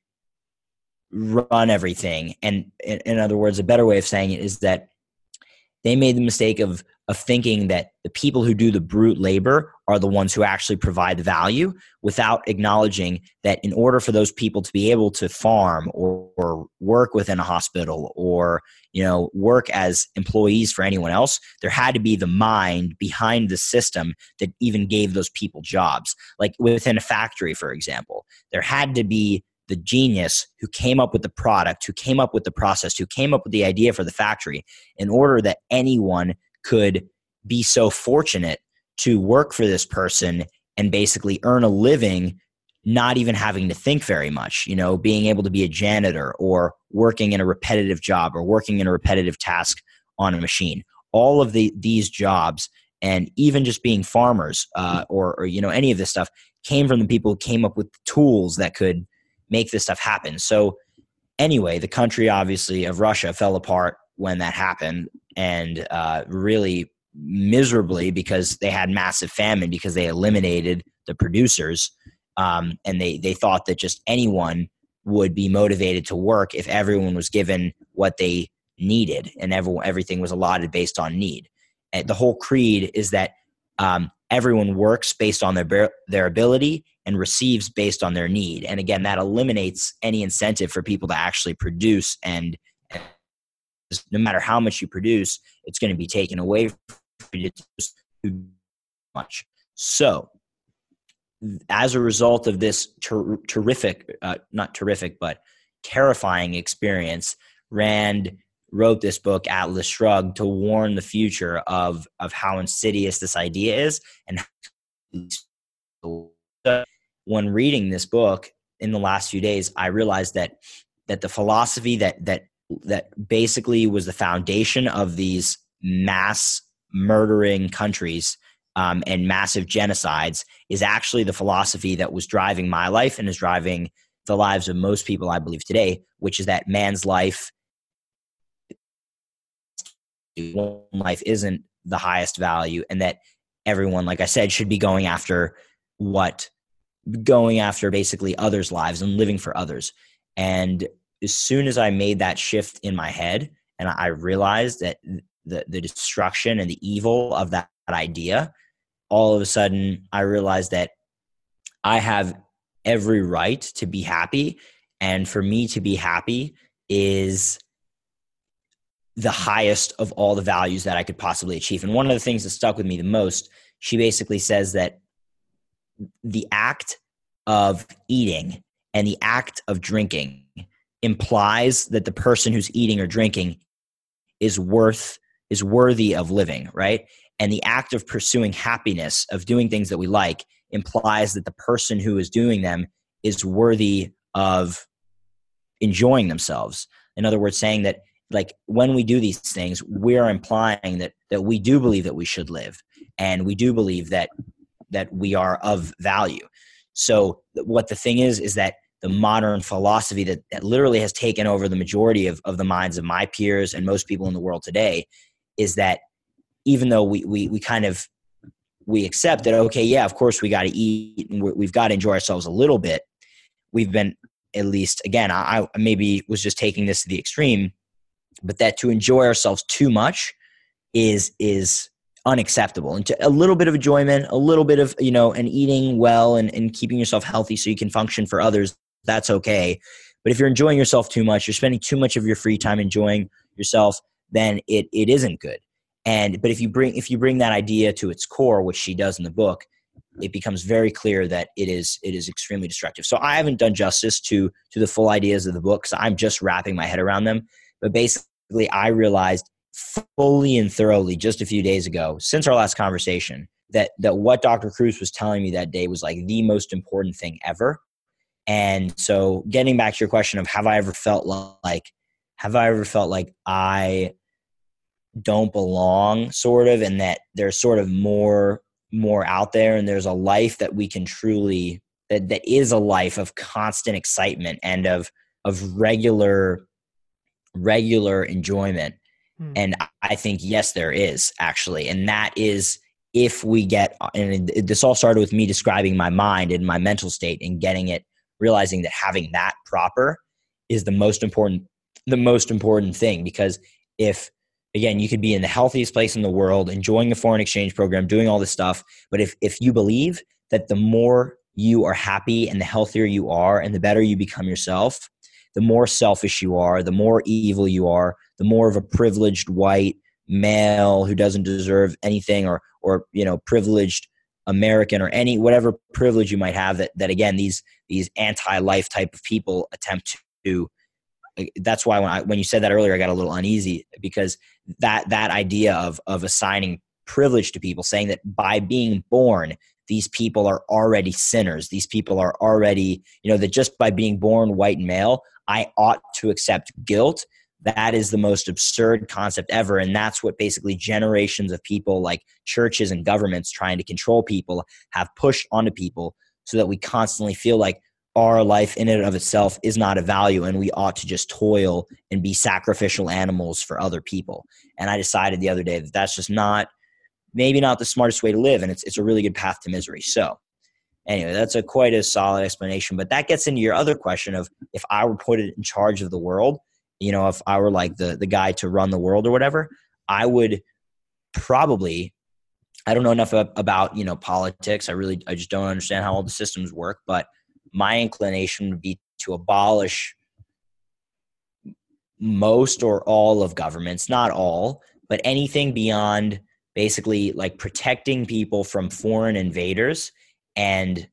run everything. And in, in other words, a better way of saying it is that they made the mistake of of thinking that the people who do the brute labor are the ones who actually provide value without acknowledging that in order for those people to be able to farm or, or, work within a hospital or you know work as employees for anyone else there had to be the mind behind the system that even gave those people jobs. Like within a factory for example there had to be the genius who came up with the product, who came up with the process, who came up with the idea for the factory in order that anyone could be so fortunate to work for this person and basically earn a living not even having to think very much you know being able to be a janitor or working in a repetitive job or working in a repetitive task on a machine all of the these jobs and even just being farmers uh, or, or you know any of this stuff came from the people who came up with tools that could make this stuff happen. So anyway, the country obviously of Russia fell apart when that happened, and uh, really miserably because they had massive famine because they eliminated the producers, um, and they they thought that just anyone would be motivated to work if everyone was given what they needed and everyone everything was allotted based on need. And the whole creed is that um, everyone works based on their their ability and receives based on their need and again that eliminates any incentive for people to actually produce and no matter how much you produce it's going to be taken away from you too much. So as a result of this ter- terrific uh, not terrific but terrifying experience rand wrote this book atlas shrugged to warn the future of of how insidious this idea is and when reading this book in the last few days i realized that that the philosophy that that that basically was the foundation of these mass murdering countries um, and massive genocides is actually the philosophy that was driving my life and is driving the lives of most people i believe today which is that man's life life isn't the highest value and that everyone like i said should be going after what going after basically others lives and living for others. And as soon as i made that shift in my head and i realized that the, the destruction and the evil of that idea all of a sudden i realized that i have every right to be happy and for me to be happy is the highest of all the values that I could possibly achieve. And one of the things that stuck with me the most, she basically says that the act of eating and the act of drinking implies that the person who's eating or drinking is worth is worthy of living, right? And the act of pursuing happiness, of doing things that we like, implies that the person who is doing them is worthy of enjoying themselves. In other words, saying that like when we do these things we're implying that that we do believe that we should live and we do believe that that we are of value so what the thing is is that the modern philosophy that, that literally has taken over the majority of, of the minds of my peers and most people in the world today is that even though we we we kind of we accept that okay yeah of course we got to eat and we've got to enjoy ourselves a little bit we've been at least again I, I maybe was just taking this to the extreme but that to enjoy ourselves too much is is unacceptable. And a little bit of enjoyment a little bit of you know and eating well and, and keeping yourself healthy so you can function for others that's okay. But if you're enjoying yourself too much you're spending too much of your free time enjoying yourself then it, it isn't good. And but if you bring if you bring that idea to its core which she does in the book it becomes very clear that it is it is extremely destructive. So i haven't done justice to to the full ideas of the book because i'm just wrapping my head around them. But basically i realized fully and thoroughly just a few days ago since our last conversation that that what dr kruse was telling me that day was like the most important thing ever and so getting back to your question of have i ever felt like have i ever felt like i don't belong sort of and that there's sort of more more out there and there's a life that we can truly that that is a life of constant excitement and of of regular regular enjoyment hmm. and i think yes there is actually and that is if we get and this all started with me describing my mind and my mental state and getting it realizing that having that proper is the most important the most important thing. Because if again you could be in the healthiest place in the world enjoying the foreign exchange program doing all this stuff but if if you believe that the more you are happy and the healthier you are and the better you become yourself the more selfish you are the more evil you are the more of a privileged white male who doesn't deserve anything or or you know privileged american or any whatever privilege you might have that that again these these anti-life type of people attempt to that's why when I when you said that earlier, I got a little uneasy because that that idea of of assigning privilege to people, saying that by being born, these people are already sinners. These people are already, you know, that just by being born white and male, I ought to accept guilt. That is the most absurd concept ever. And that's what basically generations of people like churches and governments trying to control people have pushed onto people so that we constantly feel like our life in and of itself is not a value and we ought to just toil and be sacrificial animals for other people. And i decided the other day that that's just not maybe not the smartest way to live. And it's, it's a really good path to misery. So anyway that's a quite a solid explanation. But that gets into your other question of if i were put in charge of the world you know if i were like the the guy to run the world or whatever i would probably i don't know enough about you know politics. I really i just don't understand how all the systems work but my inclination would be to abolish most or all of governments, not all, but anything beyond basically like protecting people from foreign invaders and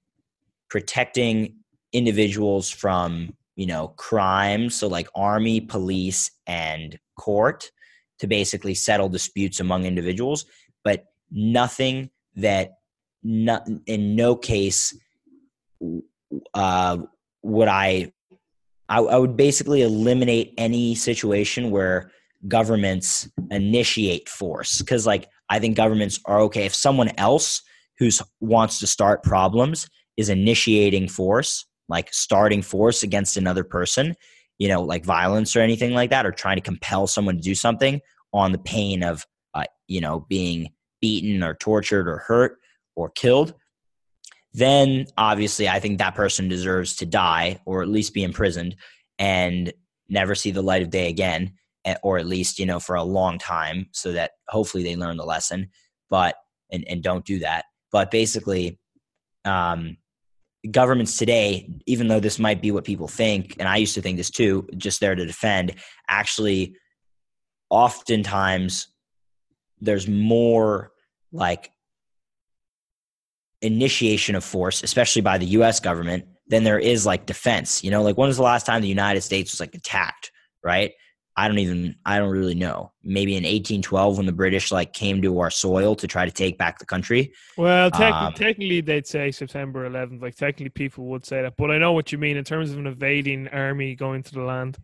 protecting individuals from, you know, crime. So, like army, police, and court to basically settle disputes among individuals, but nothing that not, in no case uh, would I, I, I would basically eliminate any situation where governments initiate force because like i think governments are okay if someone else who wants to start problems is initiating force like starting force against another person you know like violence or anything like that or trying to compel someone to do something on the pain of uh, you know being beaten or tortured or hurt or killed then obviously I think that person deserves to die or at least be imprisoned and never see the light of day again, or at least, you know, for a long time so that hopefully they learn the lesson, but, and, and don't do that. But basically, um, governments today, even though this might be what people think, and I used to think this too, just there to defend, actually, oftentimes there's more like initiation of force, especially by the US government, than there is like defense. You know, like when was the last time the United States was like attacked, right? I don't even I don't really know. Maybe in 1812 when the British like came to our soil to try to take back the country. Well, te- um, technically they'd say September 11th. Like technically people would say that, but I know what you mean in terms of an invading army going to the land.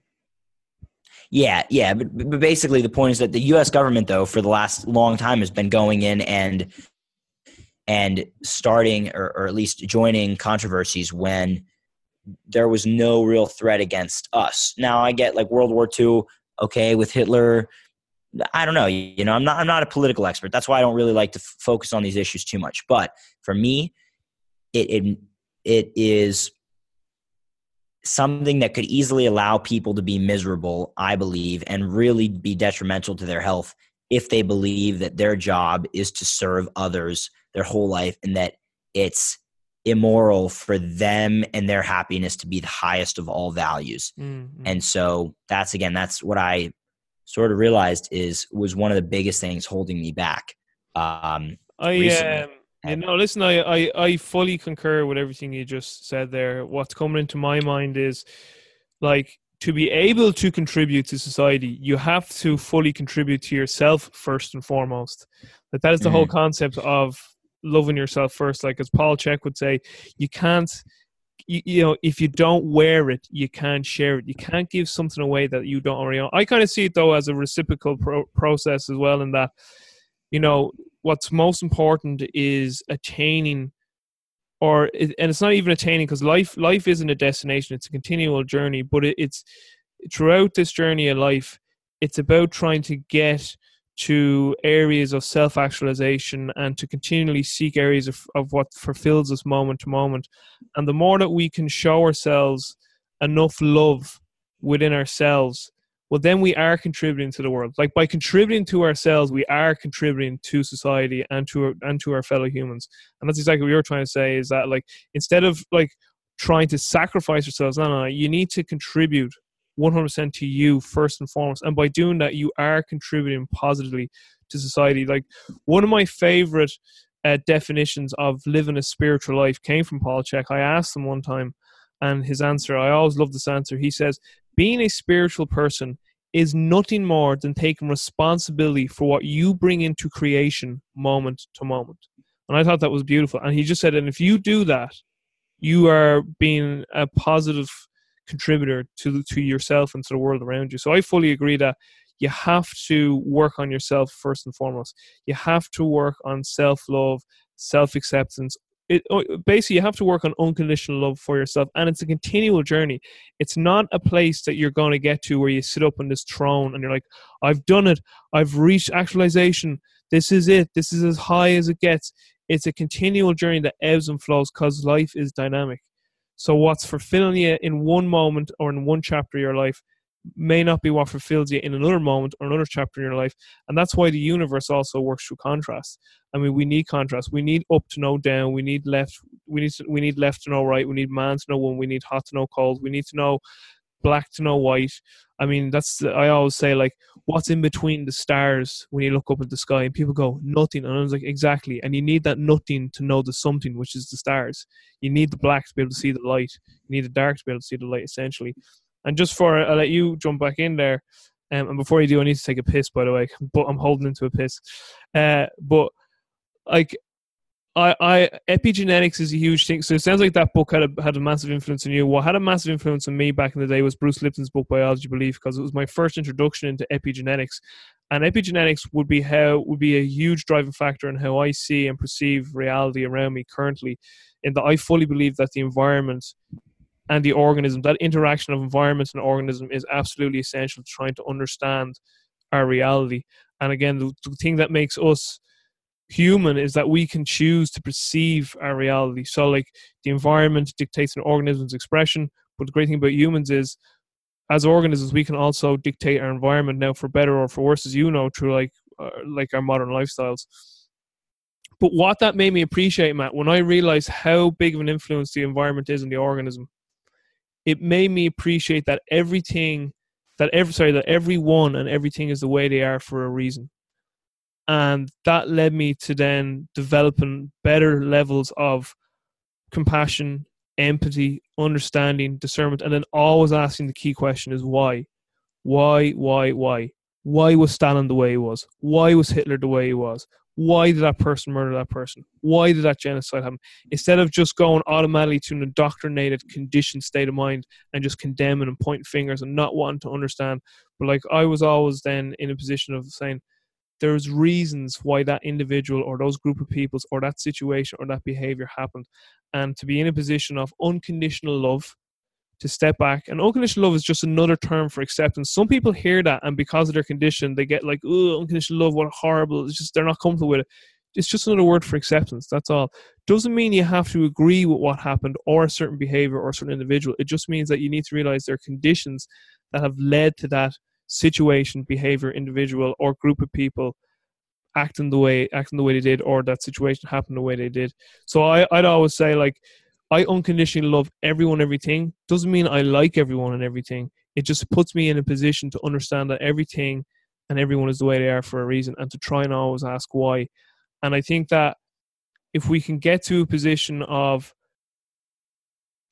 Yeah, yeah, but, but basically the point is that the U.S. government, though, for the last long time, has been going in and and starting or, or at least joining controversies when there was no real threat against us. Now I get like World War II, okay, with Hitler, I don't know. You know, I'm not I'm not a political expert. That's why I don't really like to f- focus on these issues too much. But for me, it it, it is something that could easily allow people to be miserable, I believe, and really be detrimental to their health if they believe that their job is to serve others their whole life and that it's immoral for them and their happiness to be the highest of all values. Mm-hmm. And so that's again that's what I sort of realized is was one of the biggest things holding me back. Um, I um, you know, listen, I, I I fully concur with everything you just said there. What's coming into my mind is like to be able to contribute to society, you have to fully contribute to yourself first and foremost. That that is the mm-hmm. whole concept of loving yourself first. Like as Paul Chek would say, you can't you, you know if you don't wear it you can't share it. You can't give something away that you don't already own. I kind of see it though as a reciprocal pro- process as well in that you know what's most important is attaining or and it's not even attaining because life life isn't a destination. It's a continual journey but it, it's throughout this journey of life it's about trying to get to areas of self actualization and to continually seek areas of, of what fulfills us moment to moment. And the more that we can show ourselves enough love within ourselves, well, then we are contributing to the world. Like by contributing to ourselves, we are contributing to society and to and to our fellow humans. And that's exactly what you're trying to say. Is that like instead of like trying to sacrifice ourselves, no, no, no you need to contribute 100% to you first and foremost. And by doing that, you are contributing positively to society. Like one of my favorite uh, definitions of living a spiritual life came from Paul Chek. I asked him one time, and his answer, I always love this answer. He says, Being a spiritual person is nothing more than taking responsibility for what you bring into creation moment to moment. And I thought that was beautiful. And he just said, and if you do that, you are being a positive contributor to to yourself and to the world around you. So I fully agree that you have to work on yourself first and foremost. You have to work on self love, self acceptance. It oh, basically you have to work on unconditional love for yourself, and it's a continual journey. It's not a place that you're going to get to where you sit up on this throne and you're like, "I've done it. I've reached actualization. This is it. This is as high as it gets." It's a continual journey that ebbs and flows because life is dynamic. So what's fulfilling you in one moment or in one chapter of your life may not be what fulfills you in another moment or another chapter in your life. And that's why the universe also works through contrast. I mean, we need contrast. We need up to know down. We need left. We need to, we need left to know right. We need man to know one. We need hot to know cold. We need to know black to no white. I mean, that's I always say like, what's in between the stars when you look up at the sky? And people go nothing, and I was like, exactly. And you need that nothing to know the something, which is the stars. You need the black to be able to see the light. You need the dark to be able to see the light, essentially. And just for I'll let you jump back in there. Um, and before you do, I need to take a piss, by the way. But I'm holding into a piss. Uh, but like I, I epigenetics is a huge thing. So it sounds like that book had a had a massive influence on you. What had a massive influence on me back in the day was Bruce Lipton's book Biology Belief because it was my first introduction into epigenetics. And epigenetics would be how would be a huge driving factor in how I see and perceive reality around me currently. In that I fully believe that the environment and the organism, that interaction of environment and organism is absolutely essential to trying to understand our reality. And again, the, the thing that makes us human is that we can choose to perceive our reality. So, like the environment dictates an organism's expression, but the great thing about humans is, as organisms, we can also dictate our environment now for better or for worse, as you know, through like uh, like our modern lifestyles. But what that made me appreciate, Matt, when I realized how big of an influence the environment is in the organism, it made me appreciate that everything, that every sorry, that everyone and everything is the way they are for a reason and that led me to then developing better levels of compassion empathy understanding discernment and then always asking the key question is why? Why why why? Why was stalin the way he was? Why was hitler the way he was? Why did that person murder that person? Why did that genocide happen? Instead of just going automatically to an indoctrinated conditioned state of mind and just condemning and pointing fingers and not wanting to understand. But like i was always then in a position of saying there's reasons why that individual or those group of peoples or that situation or that behavior happened and to be in a position of unconditional love to step back. And unconditional love is just another term for acceptance. Some people hear that, and because of their condition, they get like, "Oh, unconditional love, what horrible!" It's just they're not comfortable with it. It's just another word for acceptance. That's all. Doesn't mean you have to agree with what happened or a certain behavior or a certain individual. It just means that you need to realize there are conditions that have led to that situation, behavior, individual, or group of people acting the way acting the way they did, or that situation happened the way they did. So I, I'd always say like I unconditionally love everyone, everything. Doesn't mean I like everyone and everything. It just puts me in a position to understand that everything and everyone is the way they are for a reason, and to try and always ask why. And I think that if we can get to a position of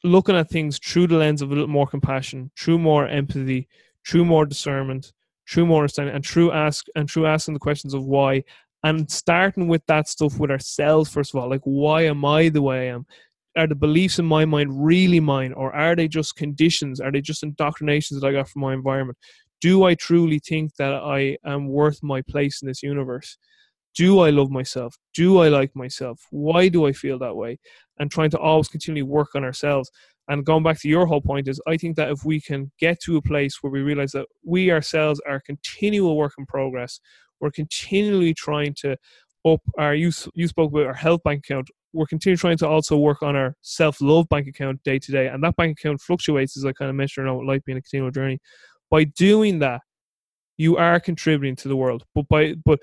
looking at things through the lens of a little more compassion, through more empathy, through more discernment, through more understanding, and through ask and through asking the questions of why, and starting with that stuff with ourselves first of all, like why am I the way I am? Are the beliefs in my mind really mine, or are they just conditions? Are they just indoctrinations that I got from my environment? Do I truly think that I am worth my place in this universe? Do I love myself? Do I like myself? Why do I feel that way? And trying to always continually work on ourselves. And going back to your whole point is, I think that if we can get to a place where we realize that we ourselves are continual work in progress, we're continually trying to up our you you spoke about our health bank account. We're continually trying to also work on our self love bank account day to day, and that bank account fluctuates as I kind of mentioned about life being a continual journey. By doing that, you are contributing to the world. But by but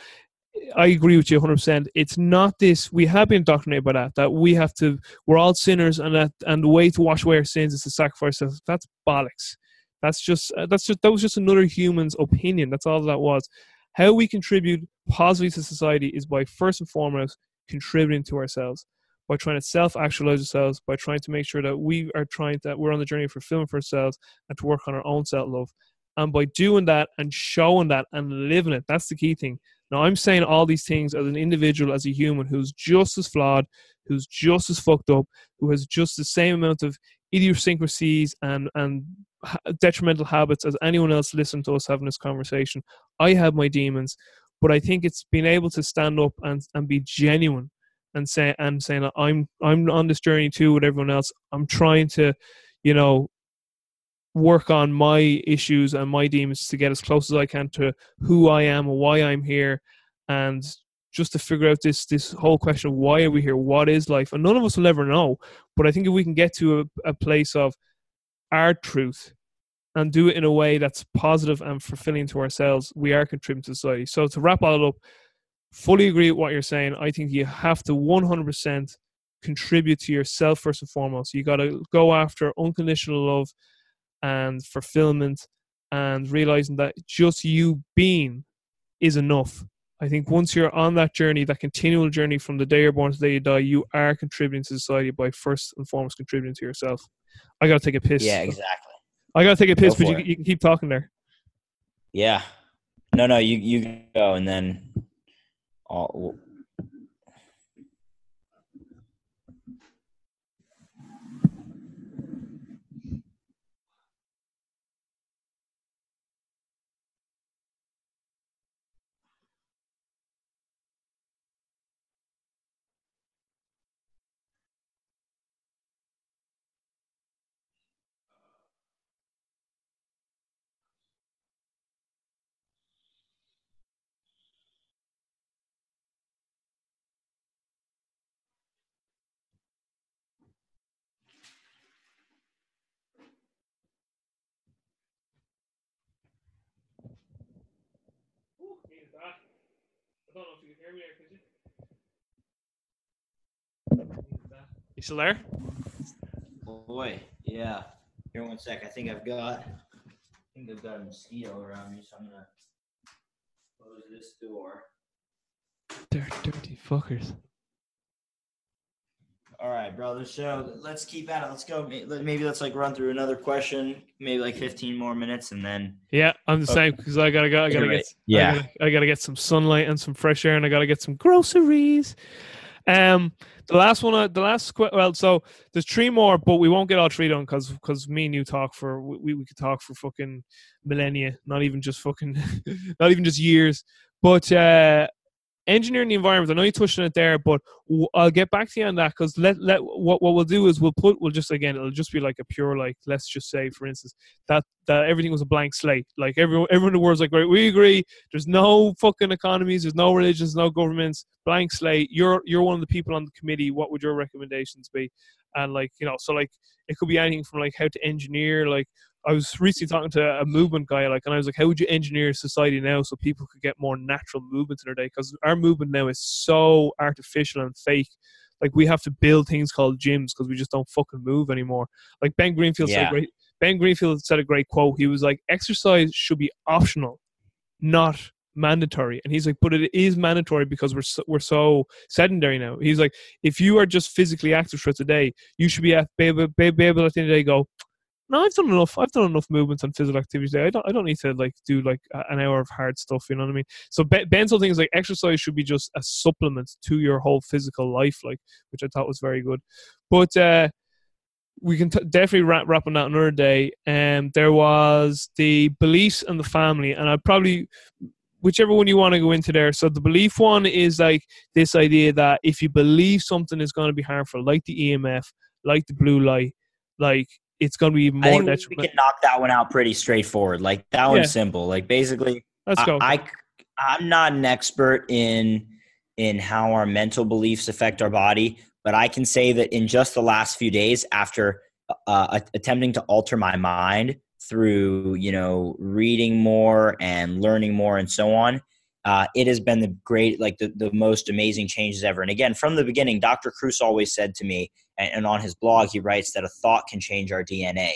I agree with you 100%. It's not this, we have been indoctrinated by that, that we have to, we're all sinners and that, and the way to wash away our sins is to sacrifice ourselves. That's bollocks. That's just, uh, that's just, that was just another human's opinion. That's all that was. How we contribute positively to society is by first and foremost contributing to ourselves, by trying to self actualize ourselves, by trying to make sure that we are trying that we're on the journey of fulfilling for ourselves and to work on our own self love. And by doing that and showing that and living it, that's the key thing now, I'm saying all these things as an individual, as a human who's just as flawed, who's just as fucked up, who has just the same amount of idiosyncrasies and, and detrimental habits as anyone else listening to us having this conversation. I have my demons, but I think it's being able to stand up and, and be genuine and say and saying I'm I'm on this journey too with everyone else. I'm trying to, you know, work on my issues and my demons to get as close as I can to who I am and why I'm here, and just to figure out this this whole question of why are we here, what is life, and none of us will ever know. But I think if we can get to a, a place of our truth and do it in a way that's positive and fulfilling to ourselves, we are contributing to society. So to wrap all up, fully agree with what you're saying. I think you have to 100% contribute to yourself first and foremost. You got to go after unconditional love and fulfillment and realizing that just you being is enough. I think once you're on that journey, that continual journey from the day you're born to the day you die, you are contributing to society by first and foremost contributing to yourself. I gotta take a piss. Yeah, exactly. I gotta take a piss, but you, you, can keep talking there. Yeah. No, no, you you go, and then I'll, don't know if you can hear me there, could you? You still there? Boy, yeah. Here one sec. I think I've got I think I've got a mosquito around me, so I'm gonna close this door. Dirty, dirty fuckers. All right, brother. So let's keep at it. Let's go. Maybe let's like run through another question, maybe like 15 more minutes, and then. Yeah, I'm the same because I gotta go. I gotta get. Yeah. I gotta, I gotta, get some sunlight and some fresh air, and I gotta get some groceries. Um, the last one, the last well, so there's three more, but we won't get all three done because because me and you talk for we we could talk for fucking millennia, not even just fucking, not even just years. But uh engineering the environment. I know you touched on it there, but I'll get back to you on that because let let what what we'll do is we'll put we'll just again it'll just be like a pure like let's just say for instance that that everything was a blank slate. Like everyone everyone in the world's like right, we agree. There's no fucking economies. There's no religions. No governments. Blank slate. You're you're one of the people on the committee. What would your recommendations be? And like you know, so like it could be anything from like how to engineer like I was recently talking to a movement guy, like, and I was like, "How would you engineer society now so people could get more natural movement in their day? Because our movement now is so artificial and fake. Like, we have to build things called gyms because we just don't fucking move anymore. Like Ben Greenfield Yeah. said, a great. Ben Greenfield said a great quote. He was like, "Exercise should be optional, not mandatory." And he's like, "But it is mandatory because we're so, we're so sedentary now." He's like, "If you are just physically active for the day, you should be, at, be, able, be, be able at the end of the day go." No, I've done enough. I've done enough movements and physical activity today. I don't. I don't need to like do like an hour of hard stuff. You know what I mean? So Ben- Ben's whole thing is like exercise should be just a supplement to your whole physical life, like which I thought was very good. But uh, we can t- definitely wrap, wrap on that another day. Um, there was the beliefs and the family, and I probably whichever one you want to go into there. So the belief one is like this idea that if you believe something is going to be harmful, like the EMF, like the blue light, like it's going to be more. I think we can knock that one out pretty straightforward. Like that one's Yeah. simple. Like basically, Let's go. I, I am not an expert in in how our mental beliefs affect our body, but I can say that in just the last few days, after uh, attempting to alter my mind through you know reading more and learning more and so on, uh, it has been the great like the, the most amazing changes ever. And again, from the beginning, Dr. Kruse always said to me, and, and on his blog, he writes that a thought can change our DNA,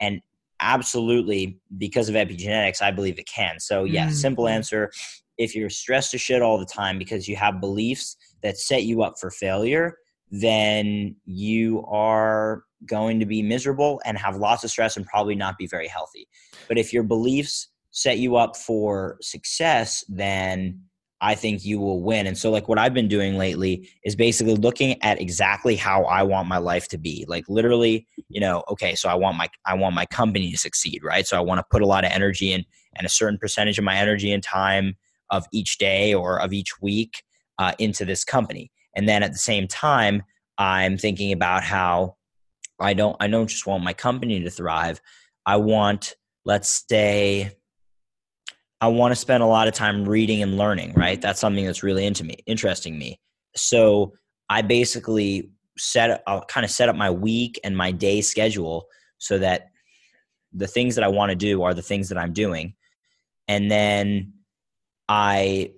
and absolutely because of epigenetics i believe it can so yeah Mm. simple answer if you're stressed to shit all the time because you have beliefs that set you up for failure then you are going to be miserable and have lots of stress and probably not be very healthy but if your beliefs set you up for success then I think you will win. And so, like, what I've been doing lately is basically looking at exactly how I want my life to be. Like, literally, you know, okay, so I want my I want my company to succeed, right? So I want to put a lot of energy in and a certain percentage of my energy and time of each day or of each week uh, into this company. And then at the same time, I'm thinking about how I don't I don't just want my company to thrive. I want, let's say, I want to spend a lot of time reading and learning, right? That's something that's really into me, interesting me. So I basically set I'll kind of set up my week and my day schedule so that the things that I want to do are the things that I'm doing. And then I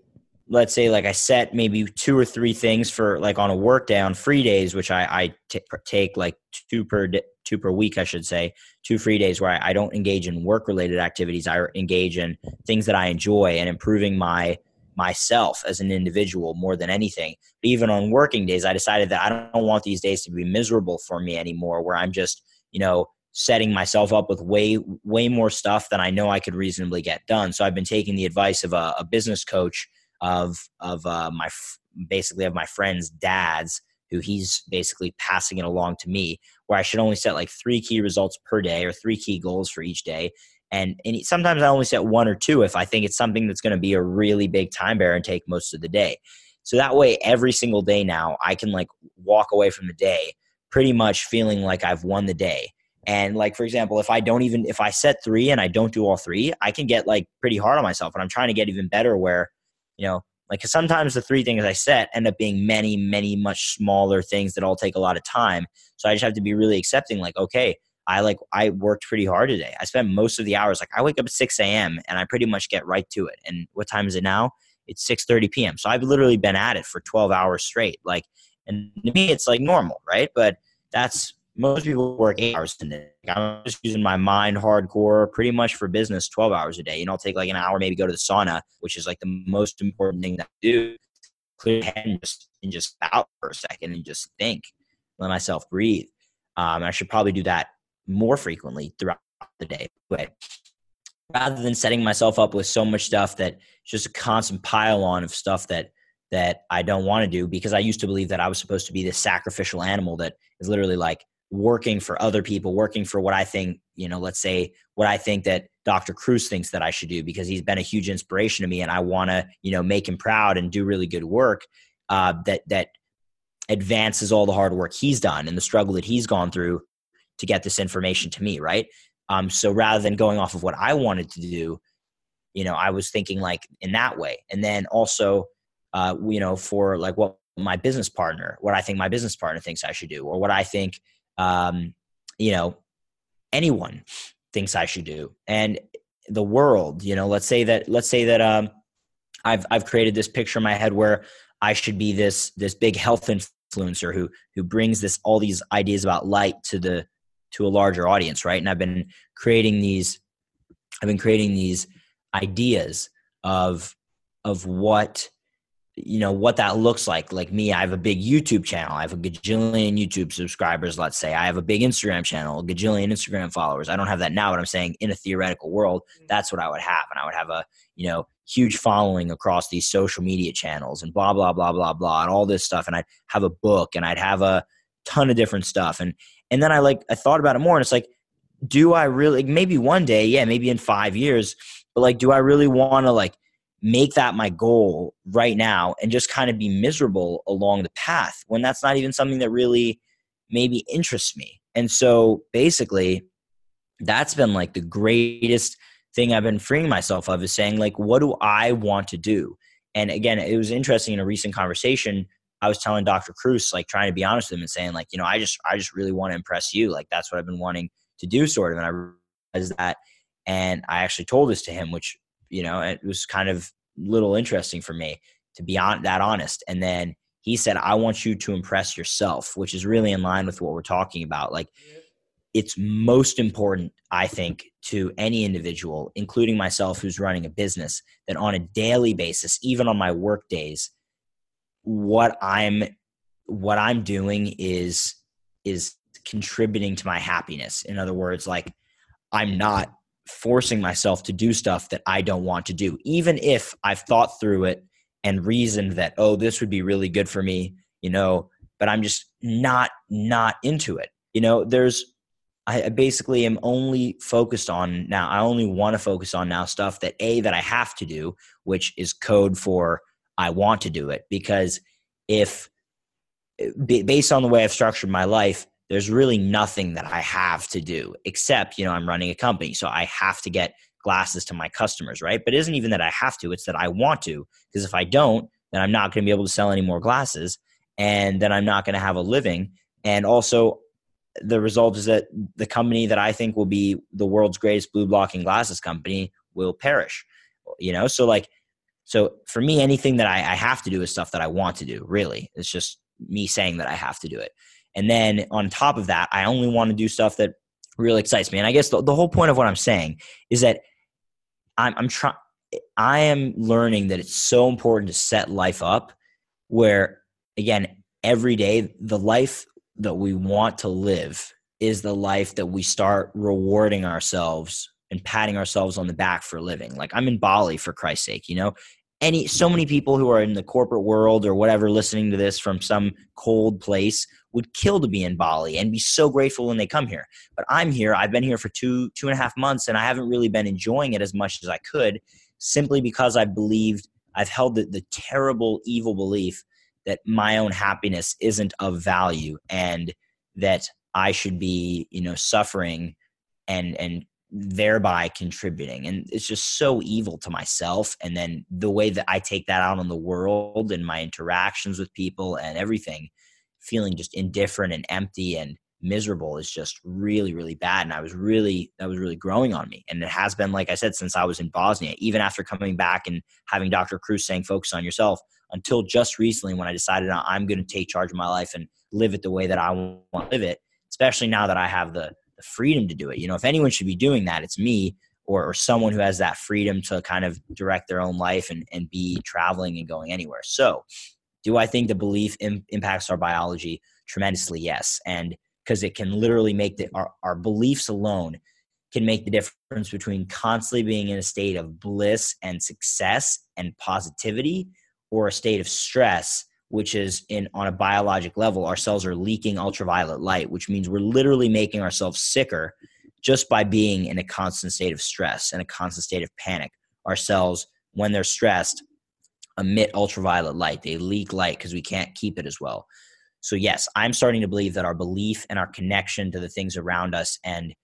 let's say like I set maybe two or three things for like on a work day on free days, which I, I t- take like two per di- two per week, I should say, two free days where I, I don't engage in work related activities. I engage in things that I enjoy and improving my myself as an individual more than anything. But even on working days, I decided that I don't want these days to be miserable for me anymore, where I'm just you know setting myself up with way way more stuff than I know I could reasonably get done. So I've been taking the advice of a, a business coach of of uh, my basically of my friends' dads, who he's basically passing it along to me, where I should only set like three key results per day or three key goals for each day. And, and sometimes I only set one or two if I think it's something that's going to be a really big time bearer and take most of the day. So that way, every single day now, I can like walk away from the day pretty much feeling like I've won the day. And like for example, if I don't even if I set three and I don't do all three, I can get like pretty hard on myself. And I'm trying to get even better. Where you know, like sometimes the three things I set end up being many, many much smaller things that all take a lot of time. So I just have to be really accepting. Like, okay, I like I worked pretty hard today. I spent most of the hours. Like I wake up at six a.m. and I pretty much get right to it. And what time is it now? It's six thirty p.m. So I've literally been at it for twelve hours straight. Like, and to me, it's like normal, right? But that's most people work eight hours a day. I'm just using my mind hardcore pretty much for business 12 hours a day. You know, I'll take like an hour, maybe go to the sauna, which is like the most important thing that I do. Clear head and just, and just out for a second and just think, let myself breathe. Um, I should probably do that more frequently throughout the day. But rather than setting myself up with so much stuff that just a constant pile on of stuff that that I don't want to do because I used to believe that I was supposed to be this sacrificial animal that is literally like working for other people, working for what I think, you know, let's say what I think that Dr. Kruse thinks that I should do because he's been a huge inspiration to me and I want to, you know, make him proud and do really good work uh, that, that advances all the hard work he's done and the struggle that he's gone through to get this information to me. Right. Um, so rather than going off of what I wanted to do, you know, I was thinking like in that way. And then also, uh, you know, for like what my business partner, what I think my business partner thinks I should do, or what I think, um, you know, anyone thinks I should do, and the world. You know, let's say that let's say that um, I've I've created this picture in my head where I should be this this big health influencer who who brings this all these ideas about light to the to a larger audience, right? And I've been creating these I've been creating these ideas of of what you know what that looks like. Like me i have a big youtube channel. I have a gajillion youtube subscribers let's say. I have a big instagram channel a gajillion instagram followers. I don't have that now but i'm saying in a theoretical world mm. that's what i would have. And i would have a you know huge following across these social media channels and blah blah blah blah blah and all this stuff. And i'd have a book and i'd have a ton of different stuff. And and then i like i thought about it more and it's like do i really maybe one day yeah maybe in five years but like do i really want to like make that my goal right now and just kind of be miserable along the path when that's not even something that really maybe interests me. And so basically, that's been like the greatest thing I've been freeing myself of is saying, like, what do I want to do? And again, it was interesting in a recent conversation. I was telling Dr. Kruse, like trying to be honest with him and saying, like, you know, I just I just really want to impress you. Like that's what I've been wanting to do, sort of. And I realized that. And I actually told this to him, which you know, it was kind of little interesting for me to be on that honest. And then he said, I want you to impress yourself, which is really in line with what we're talking about. Like it's most important, I think, to any individual, including myself who's running a business, that on a daily basis, even on my work days, what I'm what I'm doing is is contributing to my happiness. In other words, like I'm not forcing myself to do stuff that I don't want to do, even if I've thought through it and reasoned that, oh, this would be really good for me, you know, but I'm just not, not into it. You know, there's, I basically am only focused on now, I only want to focus on now stuff that A, that I have to do, which is code for I want to do it. Because if, eh, based on the way I've structured my life, there's really nothing that I have to do except, you know, I'm running a company. So I have to get glasses to my customers, right? But it isn't even that I have to, it's that I want to. Because if I don't, then I'm not going to be able to sell any more glasses. And then I'm not going to have a living. And also, the result is that the company that I think will be the world's greatest blue blocking glasses company will perish. You know, so like, so for me, anything that I, I have to do is stuff that I want to do, really. It's just me saying that I have to do it. And then on top of that, I only want to do stuff that really excites me. And I guess the, the whole point of what I'm saying is that I'm, I'm trying, I am learning that it's so important to set life up where, again, every day, the life that we want to live is the life that we start rewarding ourselves and patting ourselves on the back for living. Like I'm in Bali for Christ's sake, you know, any so many people who are in the corporate world or whatever listening to this from some cold place would kill to be in Bali and be so grateful when they come here. But I'm here. I've been here for two two and a half months, and I haven't really been enjoying it as much as I could, simply because I believed I've held the, the terrible, evil belief that my own happiness isn't of value and that I should be, you know, suffering and and thereby contributing and it's just so evil to myself and then the way that i take that out on the world and my interactions with people and everything feeling just indifferent and empty and miserable is just really really bad and i was really that was really growing on me and it has been like i said since i was in bosnia even after coming back and having dr kruse saying focus on yourself until just recently when i decided uh, i'm going to take charge of my life and live it the way that i want to live it especially now that i have the the freedom to do it. You know, if anyone should be doing that, it's me or, or someone who has that freedom to kind of direct their own life and, and be traveling and going anywhere. So, do I think the belief Im- impacts our biology? Tremendously, yes. And because it can literally make the, our, our beliefs alone can make the difference between constantly being in a state of bliss and success and positivity or a state of stress which is in on a biologic level, our cells are leaking ultraviolet light, which means we're literally making ourselves sicker just by being in a constant state of stress and a constant state of panic. Our cells, when they're stressed, emit ultraviolet light. They leak light because we can't keep it as well. So, yes, I'm starting to believe that our belief and our connection to the things around us, and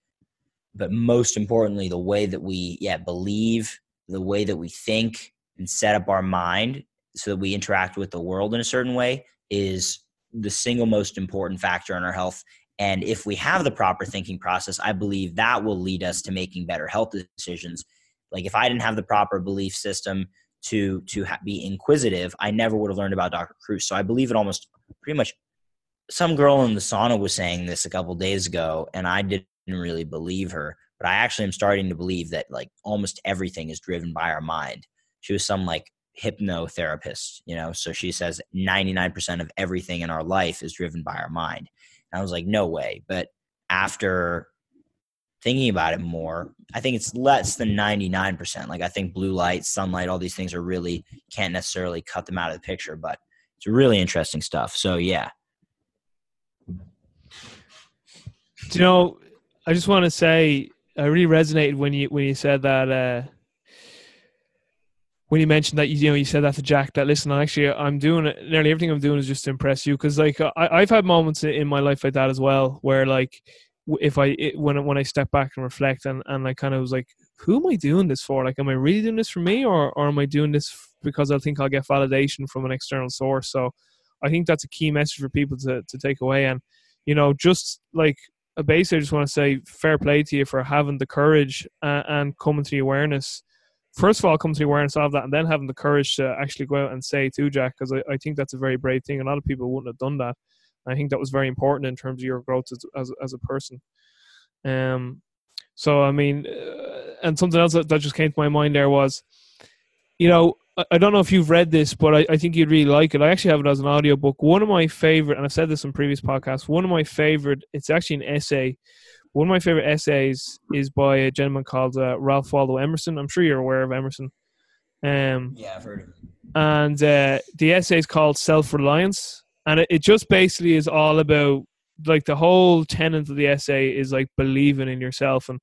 but most importantly, the way that we, yeah, believe, the way that we think and set up our mind so that we interact with the world in a certain way is the single most important factor in our health. And if we have the proper thinking process, I believe that will lead us to making better health decisions. Like if I didn't have the proper belief system to to ha- be inquisitive, I never would have learned about Dr. Kruse. So I believe it almost pretty much. Some girl in the sauna was saying this a couple days ago, and I didn't really believe her. But I actually am starting to believe that like almost everything is driven by our mind. She was some like hypnotherapist, you know. So she says 99% of everything in our life is driven by our mind. And I was like, no way. But after thinking about it more, I think it's less than 99%. Like I think blue light, sunlight, all these things are really can't necessarily cut them out of the picture, but it's really interesting stuff. So yeah. You know, I just want to say I really resonated when you when you said that uh when you mentioned that you, you know you said that to Jack that listen actually I'm doing it nearly everything I'm doing is just to impress you because like I, I've had moments in my life like that as well where like if I it, when when I step back and reflect and and I kind of was like who am I doing this for like am I really doing this for me or or am I doing this because I think I'll get validation from an external source so I think that's a key message for people to to take away and you know just like a base I just want to say fair play to you for having the courage uh, and coming to the awareness first of all come to the awareness of that and then having the courage to actually go out and say to Jack because I, I think that's a very brave thing. A lot of people wouldn't have done that. I think that was very important in terms of your growth as as, as a person. Um, so I mean, uh, and something else that, that just came to my mind there was, you know, I, I don't know if you've read this, but I, I think you'd really like it. I actually have it as an audiobook. One of my favorite, and I've said this in previous podcasts. One of my favorite. It's actually an essay one of my favorite essays is by a gentleman called uh, Ralph Waldo Emerson. I'm sure you're aware of Emerson. Um, yeah, I've heard of him. And uh, the essay is called Self Reliance, and it, it just basically is all about like the whole tenet of the essay is like believing in yourself, and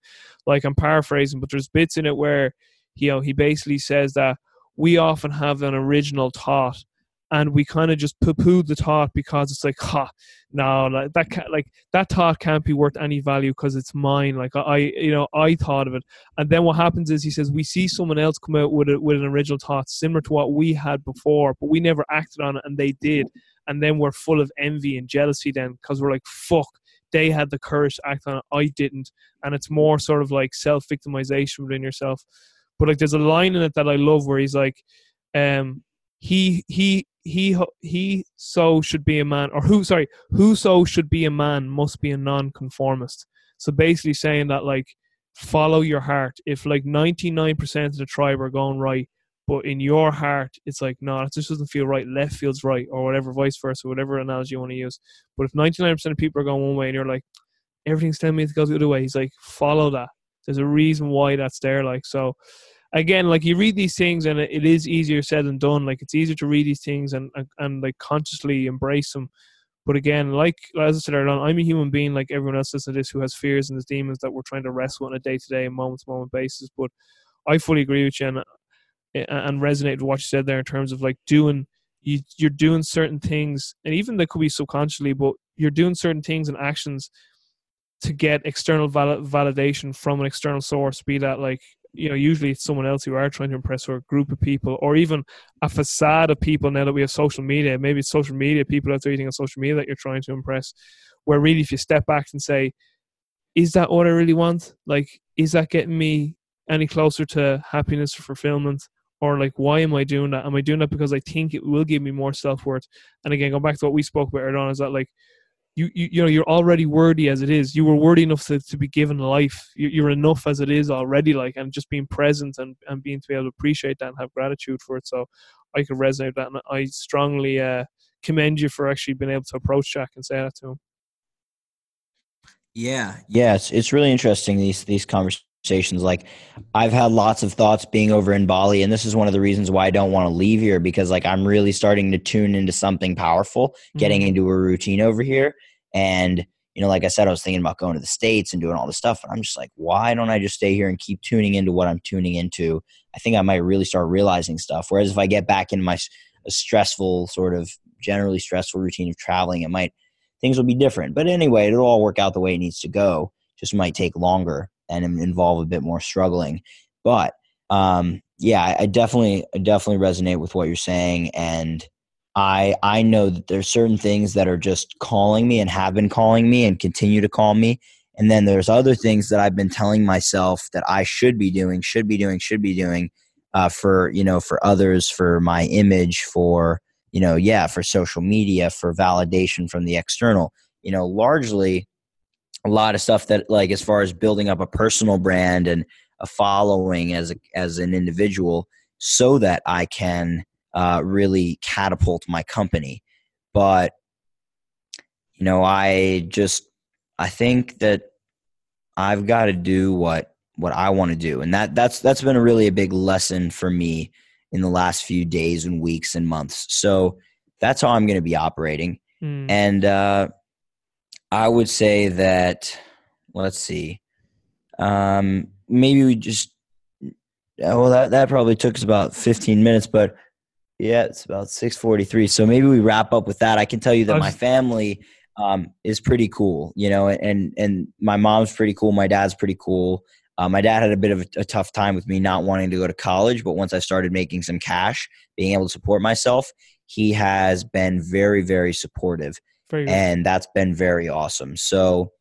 like I'm paraphrasing, but there's bits in it where you know he basically says that we often have an original thought and we kind of just poo-poo the thought because it's like, ha, no, like that can't, like that thought can't be worth any value because it's mine. Like I, you know, I thought of it, and then what happens is he says we see someone else come out with a, with an original thought similar to what we had before, but we never acted on it, and they did, and then we're full of envy and jealousy then because we're like, fuck, they had the courage to act on it, I didn't, and it's more sort of like self victimization within yourself. But like, there's a line in it that I love where he's like, um, he he he he so should be a man or who sorry whoso should be a man must be a non-conformist. So basically saying that like follow your heart. If like 99% of the tribe are going right but in your heart it's like no it just doesn't feel right left feels right or whatever vice versa whatever analogy you want to use but if 99% of people are going one way and you're like everything's telling me to go the other way he's like follow that there's a reason why that's there like so again, like you read these things and it is easier said than done. Like it's easier to read these things and, and, and like consciously embrace them. But again, like as I said earlier on, I'm a human being like everyone else listening to this who has fears and has demons that we're trying to wrestle on a day to day moment to moment basis. But I fully agree with you and, and resonate with what you said there in terms of like doing you you're doing certain things and even that could be subconsciously, but you're doing certain things and actions to get external val- validation from an external source, be that like you know usually it's someone else you are trying to impress or a group of people or even a facade of people now that we have social media. Maybe it's social media people out there eating on social media that you're trying to impress where really if you step back and say is that what i really want? Like is that getting me any closer to happiness or fulfillment or like why am i doing that? Am i doing that because i think it will give me more self-worth? And again go back to what we spoke about earlier on is that like you, you you know you're already worthy as it is. You were worthy enough to, to be given life. You, you're enough as it is already like and just being present and, and being to be able to appreciate that and have gratitude for it. So i could resonate with that and i strongly uh, commend you for actually being able to approach jack and say that to him. Yeah. Yeah it's, it's really interesting these these conversations conversations. Like I've had lots of thoughts being over in Bali, and this is one of the reasons why I don't want to leave here because like I'm really starting to tune into something powerful, getting mm-hmm. into a routine over here. And you know, like I said, I was thinking about going to the States and doing all this stuff. And I'm just like, why don't I just stay here and keep tuning into what I'm tuning into? I think I might really start realizing stuff. Whereas if I get back in my stressful, sort of generally stressful routine of traveling, it might, things will be different. But anyway, it'll all work out the way it needs to go. Just might take longer and involve a bit more struggling. But um, yeah, I, definitely, I definitely resonate with what you're saying. And I I know that there's certain things that are just calling me and have been calling me and continue to call me. And then there's other things that I've been telling myself that I should be doing, should be doing, should be doing uh, for you know for others, for my image, for you know yeah, for social media, for validation from the external. You know, largely a lot of stuff that like as far as building up a personal brand and a following as a, as an individual, so that I can uh, really catapult my company. But you know, I just I think that I've got to do what what I want to do, and that that's that's been a really a big lesson for me in the last few days and weeks and months. So that's how I'm going to be operating, mm. and uh, I would say that let's see, um, maybe we just well that that probably took us about 15 minutes, but yeah, it's about six forty three. So maybe we wrap up with that. I can tell you that my family um, is pretty cool, you know, and and my mom's pretty cool. My dad's pretty cool. Uh, my dad had a bit of a, a, tough time with me not wanting to go to college, but once I started making some cash, being able to support myself, he has been very, very supportive, very and that's been very awesome. So,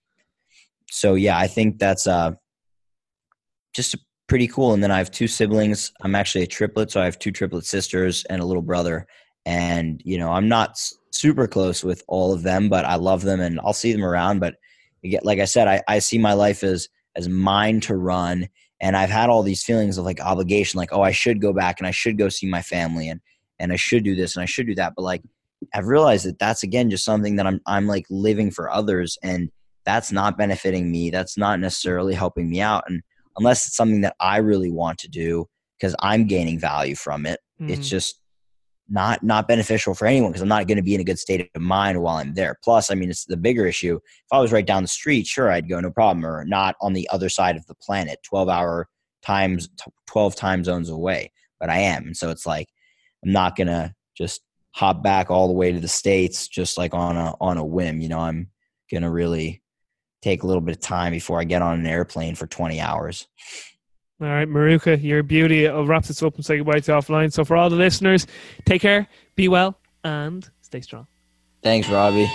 so yeah, I think that's uh, just pretty cool. And then I have two siblings. I'm actually a triplet, so I have two triplet sisters and a little brother. And you know, I'm not super close with all of them, but I love them and I'll see them around. But get, like I said, I, I see my life as as mine to run. And I've had all these feelings of like obligation, like, oh, I should go back and I should go see my family and and I should do this and I should do that. But like I've realized that that's again just something that I'm I'm like living for others and that's not benefiting me. That's not necessarily helping me out. And unless it's something that I really want to do because I'm gaining value from it. Mm-hmm. It's just not not beneficial for anyone because I'm not going to be in a good state of mind while I'm there. Plus, I mean, it's the bigger issue. If I was right down the street, sure, I'd go no problem, or not on the other side of the planet, 12 hour times, 12 time zones away. But I am, and so it's like I'm not gonna just hop back all the way to the states just like on a on a whim. You know, I'm gonna really take a little bit of time before I get on an airplane for 20 hours. All right, Maruca, your beauty. Uh, I'll wrap this up and say goodbye to offline. So, for all the listeners, take care, be well, and stay strong. Thanks, Robbie.